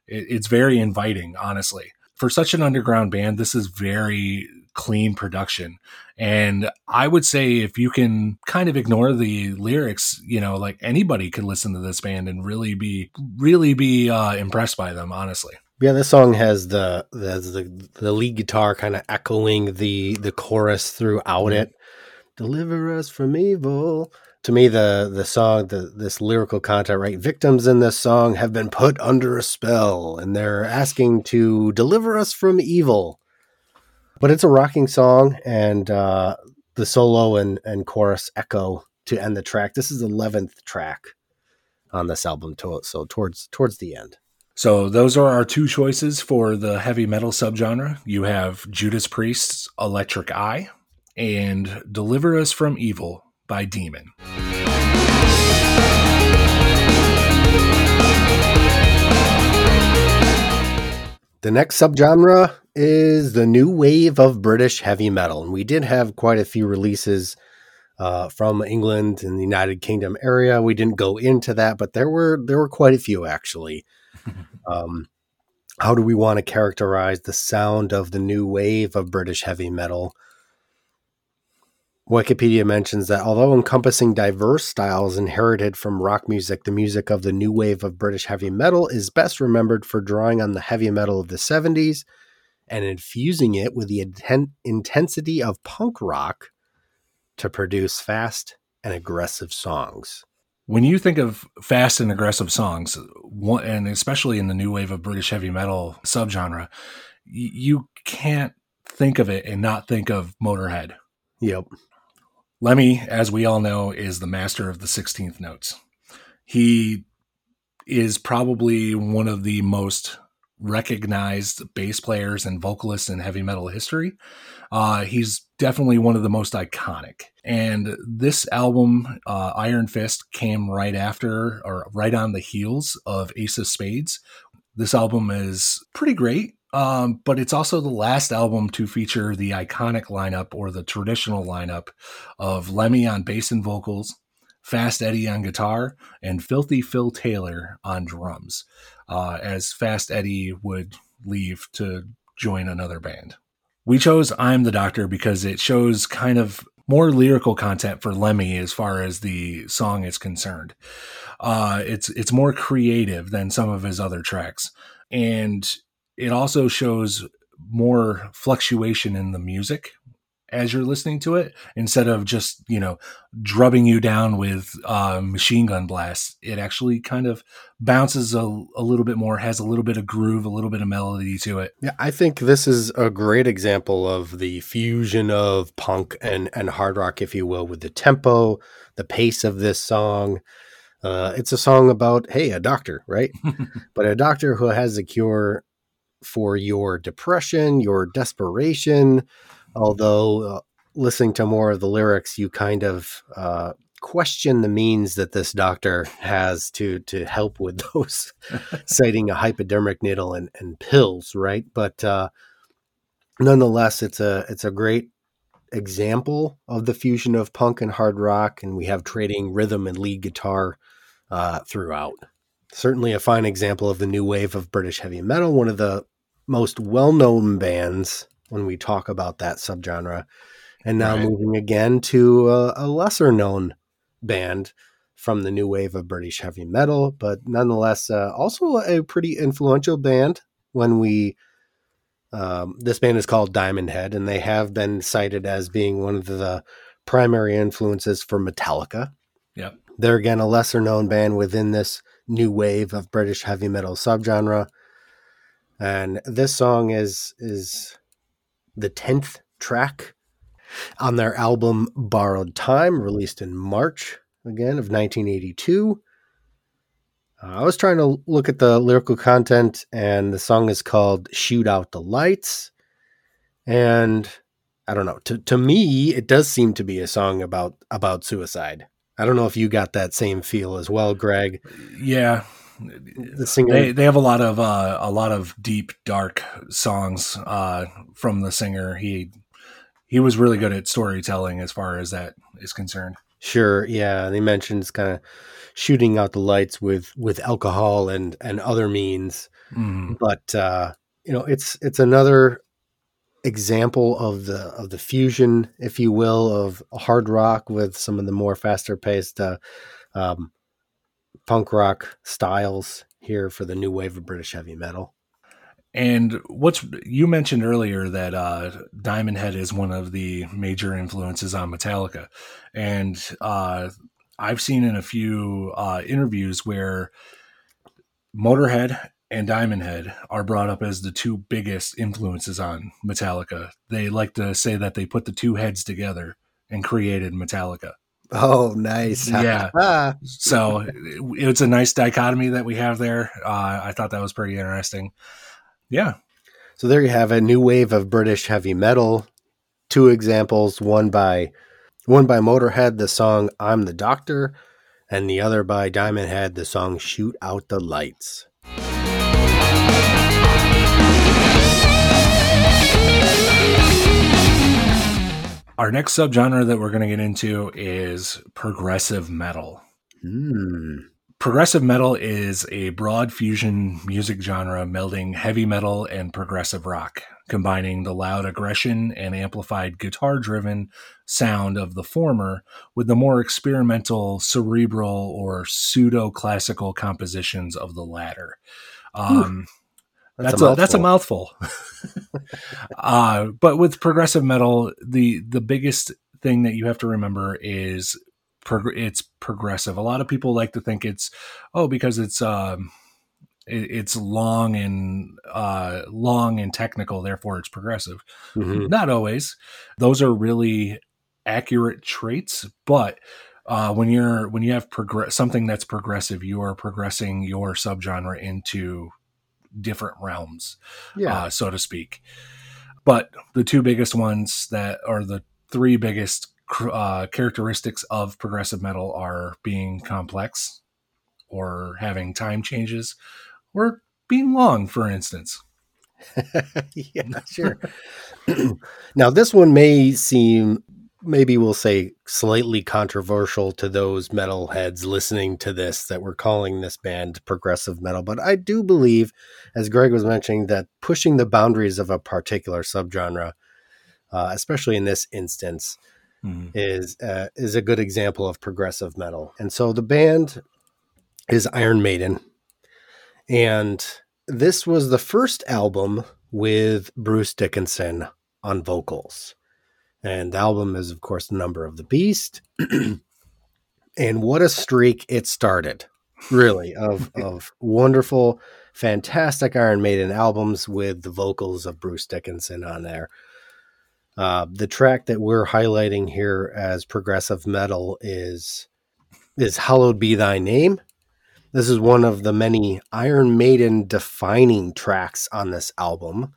[SPEAKER 2] it, it's very inviting. Honestly, for such an underground band, this is very clean production. And I would say if you can kind of ignore the lyrics, you know, like anybody could listen to this band and really be really be uh, impressed by them, honestly.
[SPEAKER 1] Yeah, this song has the the the lead guitar kind of echoing the the chorus throughout mm-hmm. it. Deliver us from evil. To me, the the song, the this lyrical content, right? Victims in this song have been put under a spell, and they're asking to deliver us from evil. But it's a rocking song, and uh, the solo and, and chorus echo to end the track. This is the 11th track on this album, to- so towards towards the end.
[SPEAKER 2] So those are our two choices for the heavy metal subgenre. You have Judas Priest's Electric Eye and Deliver Us from Evil by Demon.
[SPEAKER 1] The next subgenre is the new wave of British heavy metal. And we did have quite a few releases uh, from England and the United Kingdom area. We didn't go into that, but there were there were quite a few actually. [laughs] um, how do we want to characterize the sound of the new wave of British heavy metal? Wikipedia mentions that although encompassing diverse styles inherited from rock music, the music of the new wave of British heavy metal is best remembered for drawing on the heavy metal of the 70s, and infusing it with the inten- intensity of punk rock to produce fast and aggressive songs.
[SPEAKER 2] When you think of fast and aggressive songs, one, and especially in the new wave of British heavy metal subgenre, you can't think of it and not think of Motorhead.
[SPEAKER 1] Yep.
[SPEAKER 2] Lemmy, as we all know, is the master of the 16th notes. He is probably one of the most recognized bass players and vocalists in heavy metal history. Uh, he's definitely one of the most iconic. And this album, uh, Iron Fist, came right after or right on the heels of Ace of Spades. This album is pretty great. Um, but it's also the last album to feature the iconic lineup or the traditional lineup of Lemmy on bass and vocals, Fast Eddie on guitar, and Filthy Phil Taylor on drums uh, as Fast Eddie would leave to join another band. We chose I'm the Doctor because it shows kind of more lyrical content for Lemmy as far as the song is concerned. Uh, it's it's more creative than some of his other tracks, and it also shows more fluctuation in the music as you're listening to it instead of just you know drubbing you down with uh, machine gun blasts it actually kind of bounces a, a little bit more has a little bit of groove a little bit of melody to it
[SPEAKER 1] yeah i think this is a great example of the fusion of punk and and hard rock if you will with the tempo the pace of this song uh, it's a song about hey a doctor right [laughs] but a doctor who has a cure for your depression your desperation although uh, listening to more of the lyrics, you kind of uh, question the means that this doctor has to to help with [laughs] those, [laughs] citing a hypodermic needle and, and pills, right? But uh, nonetheless, it's a it's a great example of the fusion of punk and hard rock, and we have trading rhythm and lead guitar uh, throughout. Certainly, a fine example of the new wave of British heavy metal. One of the most well known bands when we talk about that subgenre. And now right. moving again to a, a lesser known band from the new wave of British heavy metal, but nonetheless, uh, also a pretty influential band when we. Um, this band is called Diamond Head, and they have been cited as being one of the primary influences for Metallica.
[SPEAKER 2] Yep.
[SPEAKER 1] They're again a lesser known band within this new wave of British heavy metal subgenre. And this song is is the 10th track on their album Borrowed Time, released in March again of 1982. Uh, I was trying to look at the lyrical content, and the song is called Shoot Out the Lights. And I don't know. To, to me, it does seem to be a song about about suicide. I don't know if you got that same feel as well, Greg.
[SPEAKER 2] Yeah, the singer. They, they have a lot of uh, a lot of deep dark songs uh, from the singer. He he was really good at storytelling as far as that is concerned.
[SPEAKER 1] Sure, yeah, they mentioned kind of shooting out the lights with with alcohol and and other means, mm. but uh, you know it's it's another example of the of the fusion, if you will, of hard rock with some of the more faster paced. Uh, um, punk rock styles here for the new wave of British heavy metal.
[SPEAKER 2] And what's you mentioned earlier that uh, Diamond Head is one of the major influences on Metallica, and uh, I've seen in a few uh, interviews where Motorhead and Diamond Head are brought up as the two biggest influences on Metallica. They like to say that they put the two heads together and created Metallica.
[SPEAKER 1] Oh, nice.
[SPEAKER 2] yeah. so it's a nice dichotomy that we have there. Uh, I thought that was pretty interesting. Yeah.
[SPEAKER 1] So there you have a new wave of British heavy metal. Two examples, one by one by Motorhead, the song I'm the Doctor, and the other by Diamond Head, the song Shoot Out the Lights.
[SPEAKER 2] Our next subgenre that we're going to get into is progressive metal. Mm. Progressive metal is a broad fusion music genre melding heavy metal and progressive rock, combining the loud aggression and amplified guitar driven sound of the former with the more experimental, cerebral, or pseudo classical compositions of the latter. Um, that's, that's a, a, that's a mouthful. [laughs] uh, but with progressive metal, the the biggest thing that you have to remember is prog- it's progressive. A lot of people like to think it's oh because it's um, it, it's long and uh, long and technical, therefore it's progressive. Mm-hmm. Not always. Those are really accurate traits, but uh, when you're when you have progress something that's progressive, you are progressing your subgenre into different realms, yeah. Uh, so to speak. But the two biggest ones that are the three biggest uh, characteristics of progressive metal are being complex or having time changes or being long, for instance. [laughs] yeah,
[SPEAKER 1] sure. [clears throat] now, this one may seem maybe we'll say slightly controversial to those metalheads listening to this that we're calling this band progressive metal but i do believe as greg was mentioning that pushing the boundaries of a particular subgenre uh, especially in this instance mm. is uh, is a good example of progressive metal and so the band is iron maiden and this was the first album with bruce dickinson on vocals and the album is, of course, Number of the Beast. [clears throat] and what a streak it started, really, of, [laughs] of wonderful, fantastic Iron Maiden albums with the vocals of Bruce Dickinson on there. Uh, the track that we're highlighting here as progressive metal is is Hallowed Be Thy Name. This is one of the many Iron Maiden defining tracks on this album,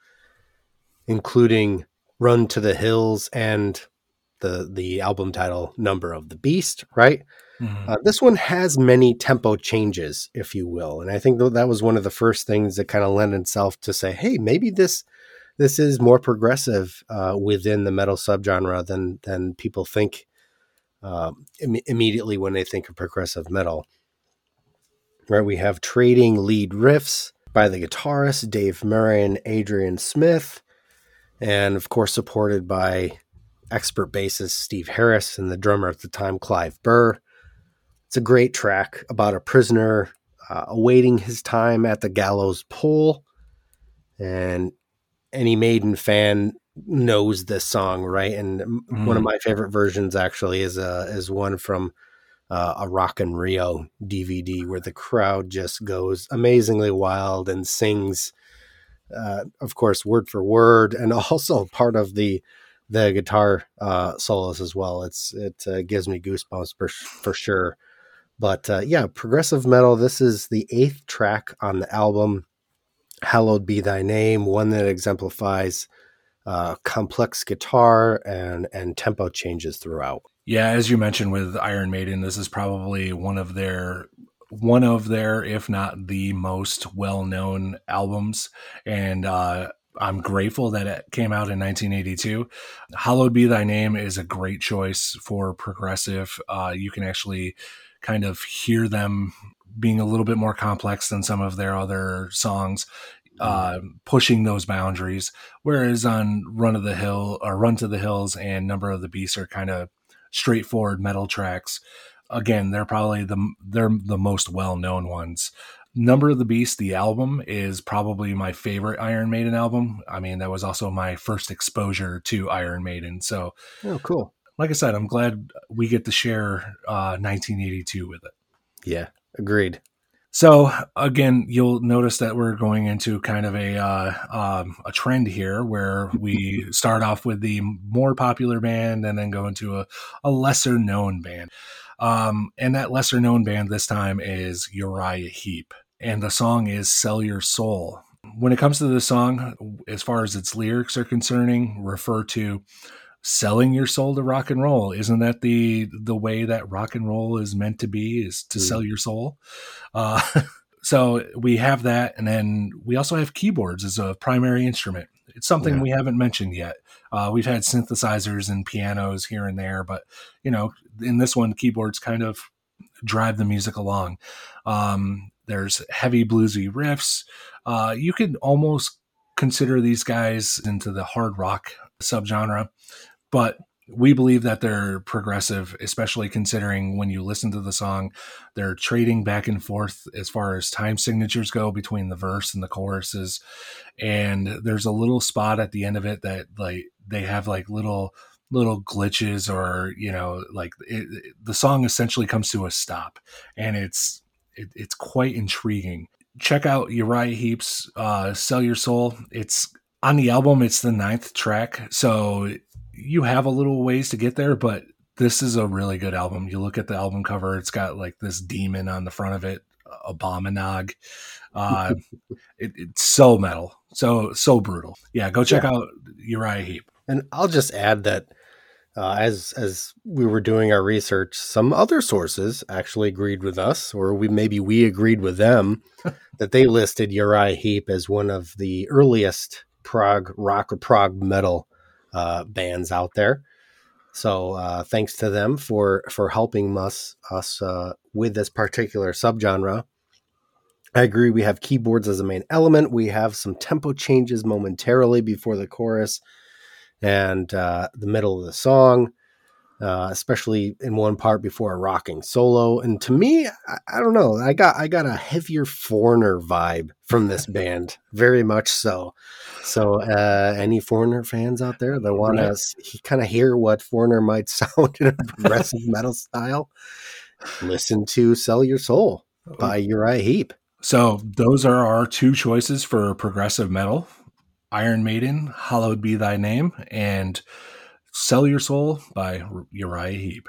[SPEAKER 1] including Run to the Hills and the the album title Number of the Beast, right? Mm-hmm. Uh, this one has many tempo changes, if you will, and I think that was one of the first things that kind of lent itself to say, hey, maybe this this is more progressive uh, within the metal subgenre than than people think uh, Im- immediately when they think of progressive metal. Right, we have trading lead riffs by the guitarist Dave Murray and Adrian Smith and of course supported by expert bassist Steve Harris and the drummer at the time Clive Burr. It's a great track about a prisoner uh, awaiting his time at the gallows pole, and any Maiden fan knows this song, right? And mm. one of mm. my favorite versions actually is a uh, is one from uh, a Rock in Rio DVD where the crowd just goes amazingly wild and sings uh, of course, word for word, and [laughs] also part of the the guitar uh, solos as well. It's it uh, gives me goosebumps for for sure. But uh, yeah, progressive metal. This is the eighth track on the album. Hallowed be thy name, one that exemplifies uh, complex guitar and and tempo changes throughout.
[SPEAKER 2] Yeah, as you mentioned with Iron Maiden, this is probably one of their one of their, if not the most well known albums. And uh, I'm grateful that it came out in 1982. Hallowed Be Thy Name is a great choice for progressive. Uh, you can actually kind of hear them being a little bit more complex than some of their other songs. Mm. Uh, pushing those boundaries, whereas on Run of the Hill or Run to the Hills and Number of the Beast are kind of straightforward metal tracks again, they're probably the they're the most well known ones. Number of the Beast, the album, is probably my favorite Iron Maiden album. I mean, that was also my first exposure to Iron Maiden. So,
[SPEAKER 1] oh, cool.
[SPEAKER 2] Like I said, I'm glad we get to share uh, 1982 with it.
[SPEAKER 1] Yeah, agreed.
[SPEAKER 2] So again, you'll notice that we're going into kind of a uh, um, a trend here, where we start off with the more popular band and then go into a, a lesser known band. Um, and that lesser known band this time is Uriah Heep. And the song is Sell Your Soul. When it comes to the song, as far as its lyrics are concerning, refer to selling your soul to rock and roll isn't that the the way that rock and roll is meant to be is to mm. sell your soul uh, [laughs] so we have that and then we also have keyboards as a primary instrument it's something yeah. we haven't mentioned yet uh, we've had synthesizers and pianos here and there, but you know, in this one, keyboards kind of drive the music along. Um, there's heavy bluesy riffs. Uh, you could almost consider these guys into the hard rock subgenre, but we believe that they're progressive, especially considering when you listen to the song, they're trading back and forth as far as time signatures go between the verse and the choruses. And there's a little spot at the end of it that like they have like little little glitches or you know like it, it, the song essentially comes to a stop and it's it, it's quite intriguing check out uriah heep's uh, sell your soul it's on the album it's the ninth track so you have a little ways to get there but this is a really good album you look at the album cover it's got like this demon on the front of it abominog uh, [laughs] it's so metal so so brutal yeah go check yeah. out uriah heep
[SPEAKER 1] and I'll just add that uh, as as we were doing our research, some other sources actually agreed with us, or we maybe we agreed with them [laughs] that they listed Uriah Heep as one of the earliest prog rock or prog metal uh, bands out there. So uh, thanks to them for for helping us us uh, with this particular subgenre. I agree. We have keyboards as a main element. We have some tempo changes momentarily before the chorus and uh, the middle of the song, uh, especially in one part before a rocking solo. And to me, I, I, don't know, I got I got a heavier foreigner vibe from this [laughs] band, very much so. So, uh, any foreigner fans out there that want right. to kind of hear what foreigner might [laughs] sound in a progressive metal style, listen to "Sell Your Soul" oh. by Uriah Heep.
[SPEAKER 2] So, those are our two choices for progressive metal Iron Maiden, Hallowed Be Thy Name, and Sell Your Soul by Uriah Heep.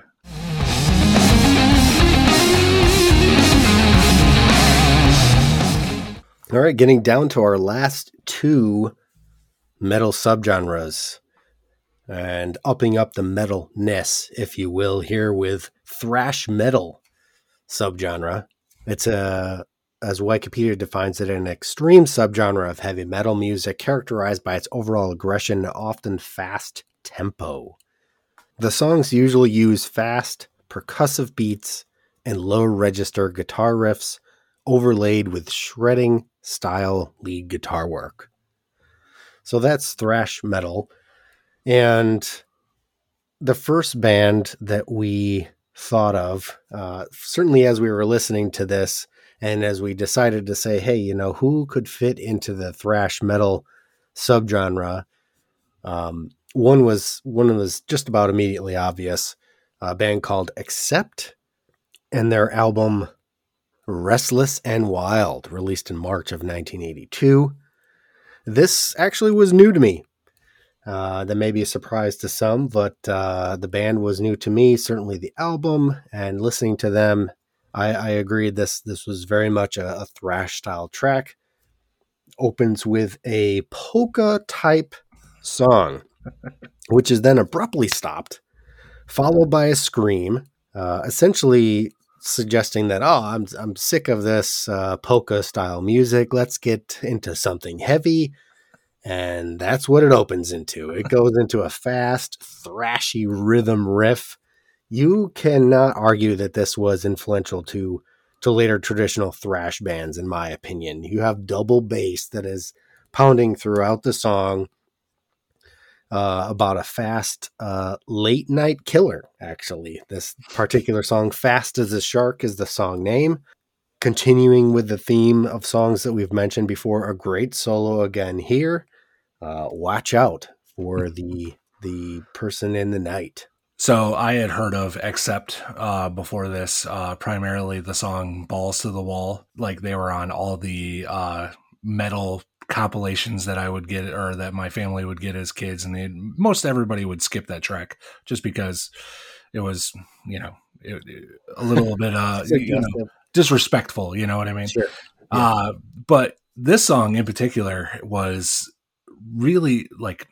[SPEAKER 1] All right, getting down to our last two metal subgenres and upping up the metalness, if you will, here with thrash metal subgenre. It's a as Wikipedia defines it, an extreme subgenre of heavy metal music characterized by its overall aggression and often fast tempo. The songs usually use fast, percussive beats and low register guitar riffs overlaid with shredding style lead guitar work. So that's thrash metal. And the first band that we thought of, uh, certainly as we were listening to this, and as we decided to say, hey, you know, who could fit into the thrash metal subgenre? Um, one was one was just about immediately obvious, a band called Accept, and their album Restless and Wild, released in March of 1982. This actually was new to me. Uh, that may be a surprise to some, but uh, the band was new to me, certainly the album, and listening to them I, I agree. This this was very much a, a thrash style track. Opens with a polka type song, [laughs] which is then abruptly stopped, followed by a scream, uh, essentially suggesting that oh, I'm I'm sick of this uh, polka style music. Let's get into something heavy, and that's what it opens into. It [laughs] goes into a fast, thrashy rhythm riff you cannot argue that this was influential to to later traditional thrash bands in my opinion you have double bass that is pounding throughout the song uh, about a fast uh, late night killer actually this particular song fast as a shark is the song name continuing with the theme of songs that we've mentioned before a great solo again here uh, watch out for the the person in the night
[SPEAKER 2] so I had heard of Accept uh, before this, uh, primarily the song Balls to the Wall. Like they were on all the uh, metal compilations that I would get or that my family would get as kids. And they, most everybody would skip that track just because it was, you know, it, it, a little [laughs] bit uh, you know, disrespectful. You know what I mean? Sure. Yeah. Uh, but this song in particular was really like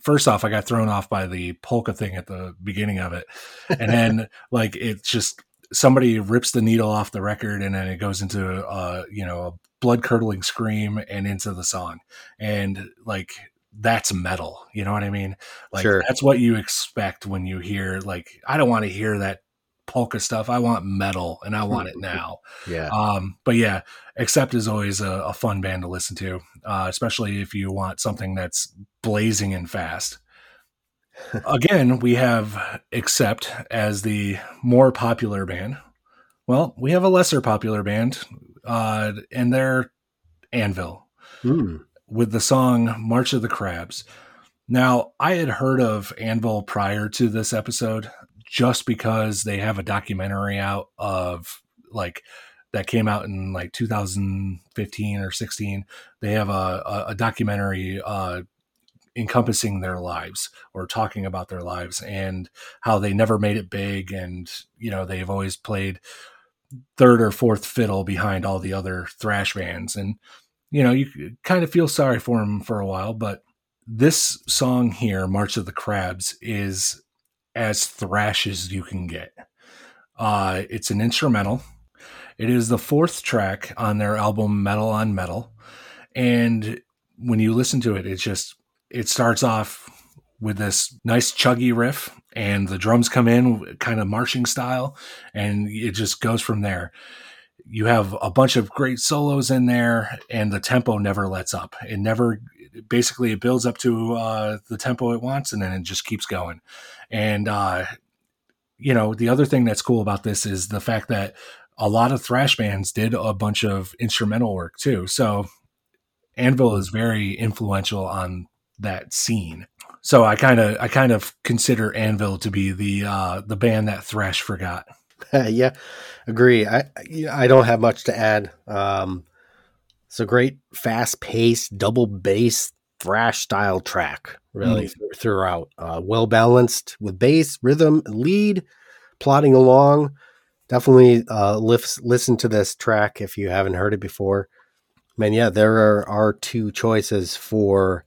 [SPEAKER 2] first off, I got thrown off by the polka thing at the beginning of it, and then [laughs] like it's just somebody rips the needle off the record, and then it goes into a you know a blood curdling scream and into the song, and like that's metal. You know what I mean? Like sure. that's what you expect when you hear like I don't want to hear that polka stuff. I want metal and I want it mm-hmm. now.
[SPEAKER 1] yeah.
[SPEAKER 2] Um, but yeah, Accept is always a, a fun band to listen to, uh, especially if you want something that's blazing and fast. [laughs] Again, we have Accept as the more popular band. Well, we have a lesser popular band, uh, and they're Anvil mm. with the song March of the Crabs. Now, I had heard of Anvil prior to this episode just because they have a documentary out of like that came out in like 2015 or 16 they have a, a, a documentary uh, encompassing their lives or talking about their lives and how they never made it big and you know they've always played third or fourth fiddle behind all the other thrash bands and you know you kind of feel sorry for them for a while but this song here march of the crabs is as thrash as you can get. Uh, it's an instrumental. It is the fourth track on their album Metal on Metal. And when you listen to it, it's just, it starts off with this nice chuggy riff, and the drums come in kind of marching style, and it just goes from there. You have a bunch of great solos in there, and the tempo never lets up. It never basically it builds up to uh, the tempo it wants and then it just keeps going and uh, you know the other thing that's cool about this is the fact that a lot of thrash bands did a bunch of instrumental work too so anvil is very influential on that scene so i kind of i kind of consider anvil to be the uh the band that thrash forgot
[SPEAKER 1] [laughs] yeah agree i i don't have much to add um it's a great, fast paced, double bass, thrash style track, really, mm. th- throughout. Uh, well balanced with bass, rhythm, lead, plodding along. Definitely uh, lifts, listen to this track if you haven't heard it before. Man, yeah, there are, are two choices for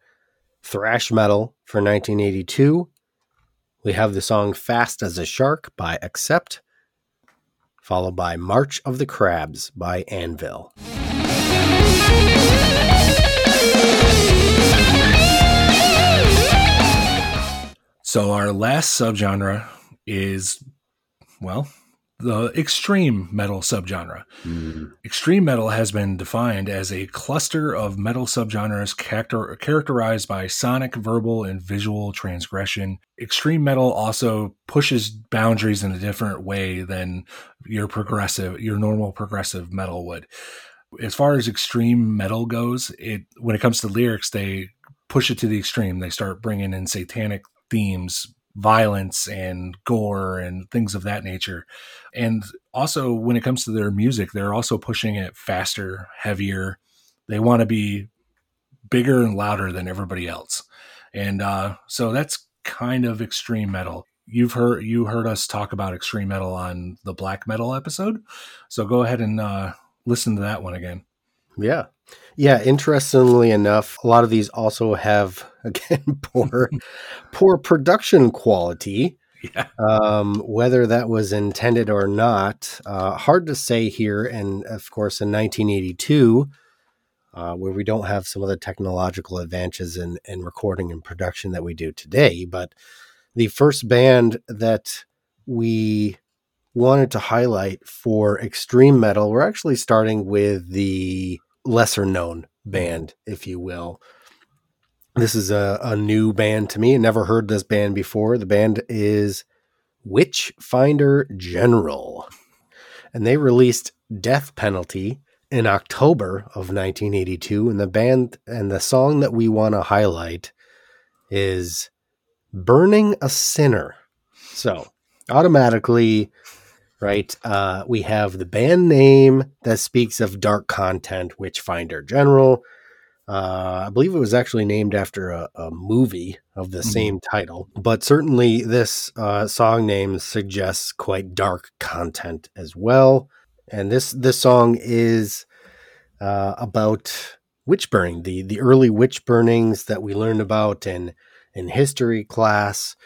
[SPEAKER 1] thrash metal for 1982. We have the song Fast as a Shark by Accept, followed by March of the Crabs by Anvil.
[SPEAKER 2] So our last subgenre is, well, the extreme metal subgenre. Mm. Extreme metal has been defined as a cluster of metal subgenres character- characterized by sonic, verbal, and visual transgression. Extreme metal also pushes boundaries in a different way than your progressive, your normal progressive metal would as far as extreme metal goes, it when it comes to lyrics, they push it to the extreme. They start bringing in satanic themes, violence and gore and things of that nature. And also when it comes to their music, they're also pushing it faster, heavier. They want to be bigger and louder than everybody else. And uh, so that's kind of extreme metal. You've heard you heard us talk about extreme metal on the black metal episode, so go ahead and uh, listen to that one again.
[SPEAKER 1] Yeah. Yeah, interestingly enough, a lot of these also have [laughs] again poor poor production quality. Yeah. Um, whether that was intended or not, uh, hard to say here. And of course, in 1982, uh, where we don't have some of the technological advances in, in recording and production that we do today, but the first band that we wanted to highlight for extreme metal, we're actually starting with the lesser known band, if you will. This is a, a new band to me. I never heard this band before. The band is Witchfinder General. And they released Death Penalty in October of 1982. And the band and the song that we want to highlight is Burning a Sinner. So automatically right? Uh, we have the band name that speaks of dark content, Witchfinder General. Uh, I believe it was actually named after a, a movie of the mm-hmm. same title, but certainly this uh, song name suggests quite dark content as well. And this this song is uh, about witch burning, the the early witch burnings that we learned about in in history class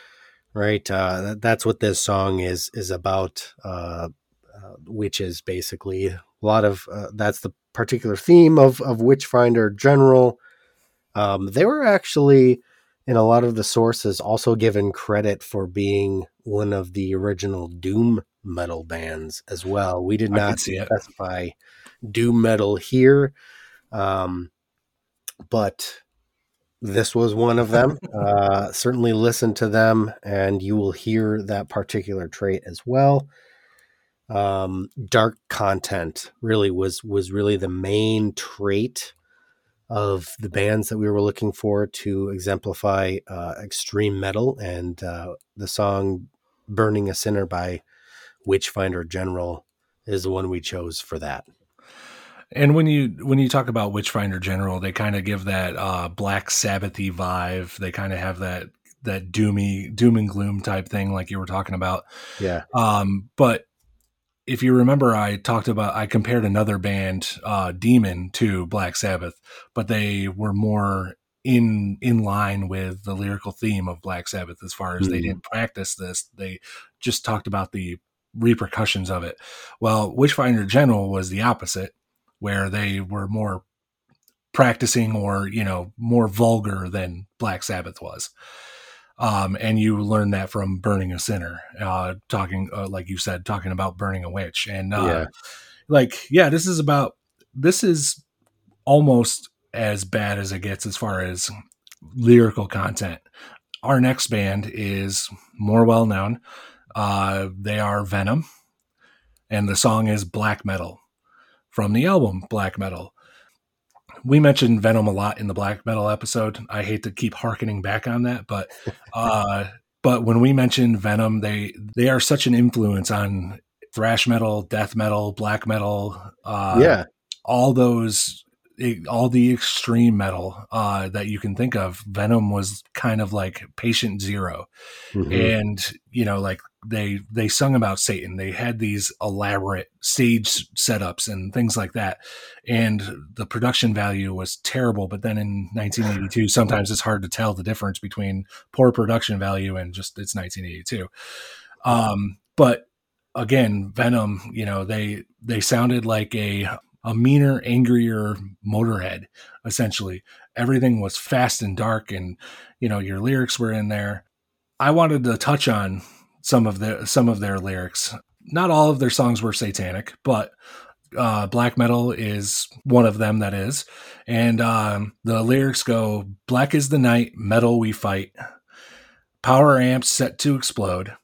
[SPEAKER 1] right? Uh, that's what this song is is about, uh, uh, witches basically. A lot of uh, that's the particular theme of of Witchfinder General. Um, they were actually in a lot of the sources also given credit for being one of the original doom metal bands as well. We did not specify doom metal here, um, but this was one of them. Uh, certainly listen to them, and you will hear that particular trait as well. Um, dark content really was was really the main trait of the bands that we were looking for to exemplify uh, extreme metal, and uh, the song "Burning a Sinner" by Witchfinder General is the one we chose for that.
[SPEAKER 2] And when you when you talk about Witchfinder General, they kind of give that uh, Black Sabbathy vibe. They kind of have that that doomy doom and gloom type thing, like you were talking about.
[SPEAKER 1] Yeah. Um,
[SPEAKER 2] but if you remember, I talked about I compared another band, uh, Demon, to Black Sabbath, but they were more in in line with the lyrical theme of Black Sabbath as far as mm-hmm. they hmm. didn't practice this. They just talked about the repercussions of it. Well, Witchfinder General was the opposite where they were more practicing or you know more vulgar than Black Sabbath was. Um, and you learn that from burning a sinner, uh, talking uh, like you said, talking about burning a witch, and uh, yeah. like yeah, this is about this is almost as bad as it gets as far as lyrical content. Our next band is more well known. Uh, they are Venom, and the song is Black Metal from the album Black Metal. We mentioned Venom a lot in the Black Metal episode. I hate to keep harkening back on that, but [laughs] uh, but when we mentioned Venom, they they are such an influence on thrash metal, death metal, black metal,
[SPEAKER 1] uh, yeah,
[SPEAKER 2] all those all the extreme metal uh, that you can think of, Venom was kind of like patient 0 mm-hmm. And, you know, like they they sung about Satan. They had these elaborate stage setups and things like that, and the production value was terrible. But then in 1982, sometimes it's hard to tell the difference between poor production value and just it's 1982. Um, but again, Venom, you know they they sounded like a a meaner, angrier Motorhead. Essentially, everything was fast and dark, and you know your lyrics were in there. I wanted to touch on some of their some of their lyrics. Not all of their songs were satanic, but uh, black metal is one of them that is. And um, the lyrics go Black is the night, metal we fight. Power amps set to explode.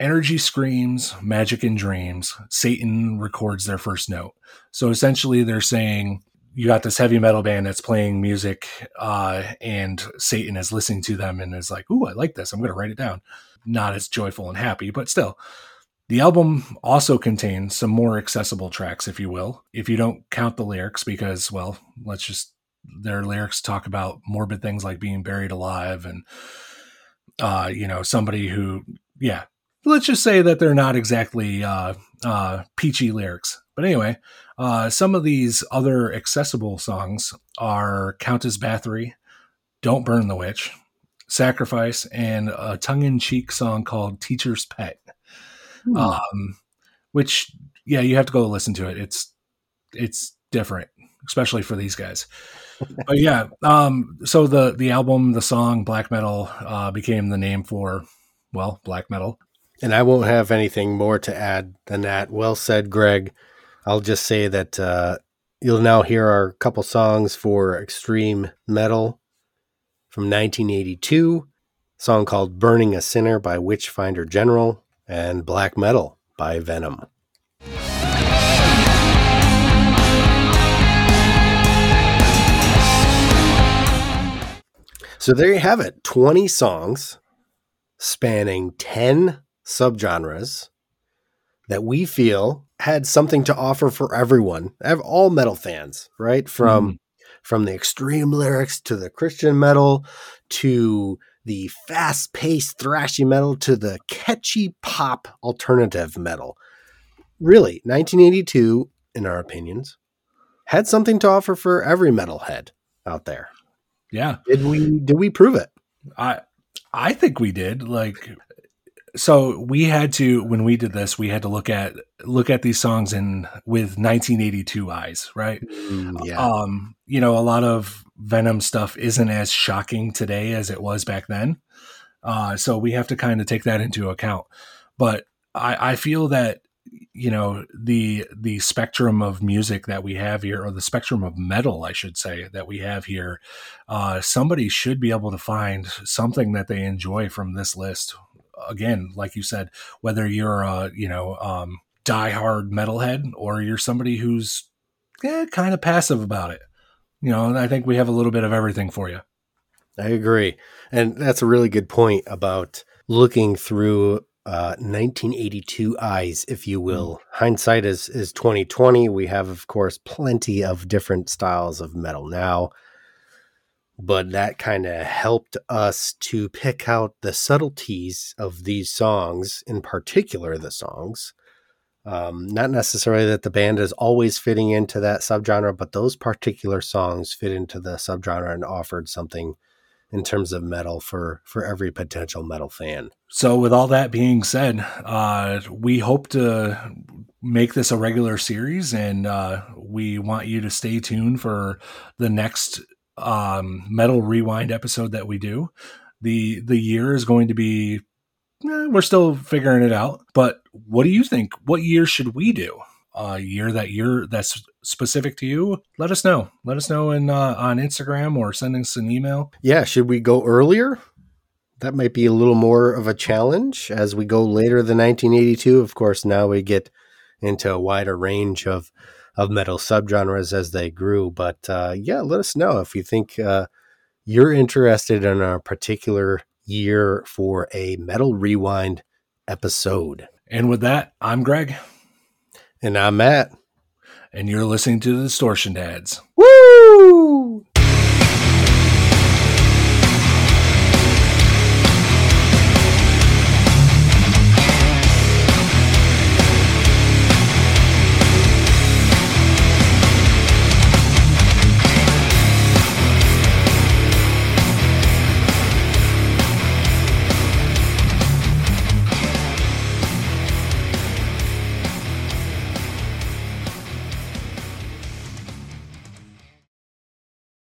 [SPEAKER 2] Energy screams, magic and dreams. Satan records their first note. So essentially, they're saying, you got this heavy metal band that's playing music, uh, and Satan is listening to them and is like, Ooh, I like this. I'm going to write it down not as joyful and happy, but still. The album also contains some more accessible tracks, if you will, if you don't count the lyrics, because, well, let's just, their lyrics talk about morbid things like being buried alive and, uh, you know, somebody who, yeah, let's just say that they're not exactly uh, uh, peachy lyrics. But anyway, uh, some of these other accessible songs are Countess Bathory, Don't Burn the Witch, Sacrifice and a tongue-in-cheek song called Teacher's Pet. Hmm. Um, which yeah, you have to go listen to it. It's it's different, especially for these guys. [laughs] but yeah, um, so the the album, the song Black Metal uh, became the name for well, black metal.
[SPEAKER 1] And I won't have anything more to add than that. Well said, Greg. I'll just say that uh, you'll now hear our couple songs for extreme metal from 1982, song called Burning a Sinner by Witchfinder General, and Black Metal by Venom. So there you have it 20 songs spanning 10 subgenres that we feel had something to offer for everyone, all metal fans, right? From mm from the extreme lyrics to the Christian metal to the fast paced thrashy metal to the catchy pop alternative metal. Really, 1982, in our opinions, had something to offer for every metalhead out there.
[SPEAKER 2] Yeah.
[SPEAKER 1] Did we did we prove it?
[SPEAKER 2] I I think we did. Like so we had to when we did this we had to look at look at these songs in with 1982 eyes right mm, yeah. um you know a lot of venom stuff isn't as shocking today as it was back then uh so we have to kind of take that into account but i i feel that you know the the spectrum of music that we have here or the spectrum of metal i should say that we have here uh somebody should be able to find something that they enjoy from this list again, like you said, whether you're a you know um, diehard metalhead or you're somebody who's eh, kind of passive about it, you know, and I think we have a little bit of everything for you.
[SPEAKER 1] I agree, and that's a really good point about looking through uh, 1982 eyes, if you mm-hmm. will. Mm. Hindsight is is 2020. We have, of course, plenty of different styles of metal now but that kind of helped us to pick out the subtleties of these songs, in particular the songs. Um, not necessarily that the band is always fitting into that subgenre, but those particular songs fit into the subgenre and offered something in terms of metal for for every potential metal fan.
[SPEAKER 2] So, with all that being said, uh, we hope to make this a regular series, and uh, we want you to stay tuned for the next um, metal rewind episode that we do. The the year is going to be eh, we're still figuring it out. But what do you think? What year should we do? A year that year that's specific to you? Let us know. Let us know in uh, on Instagram or send us an email.
[SPEAKER 1] Yeah, should we go earlier? That might be a little more of a challenge as we go later than 1982. Of course, now we get into a wider range of of metal subgenres as they grew. But uh, yeah, let us know if you think uh, you're interested in a particular year for a metal rewind episode.
[SPEAKER 2] And with that, I'm Greg.
[SPEAKER 1] And I'm Matt.
[SPEAKER 2] And you're listening to the Distortion Dads.
[SPEAKER 1] Woo!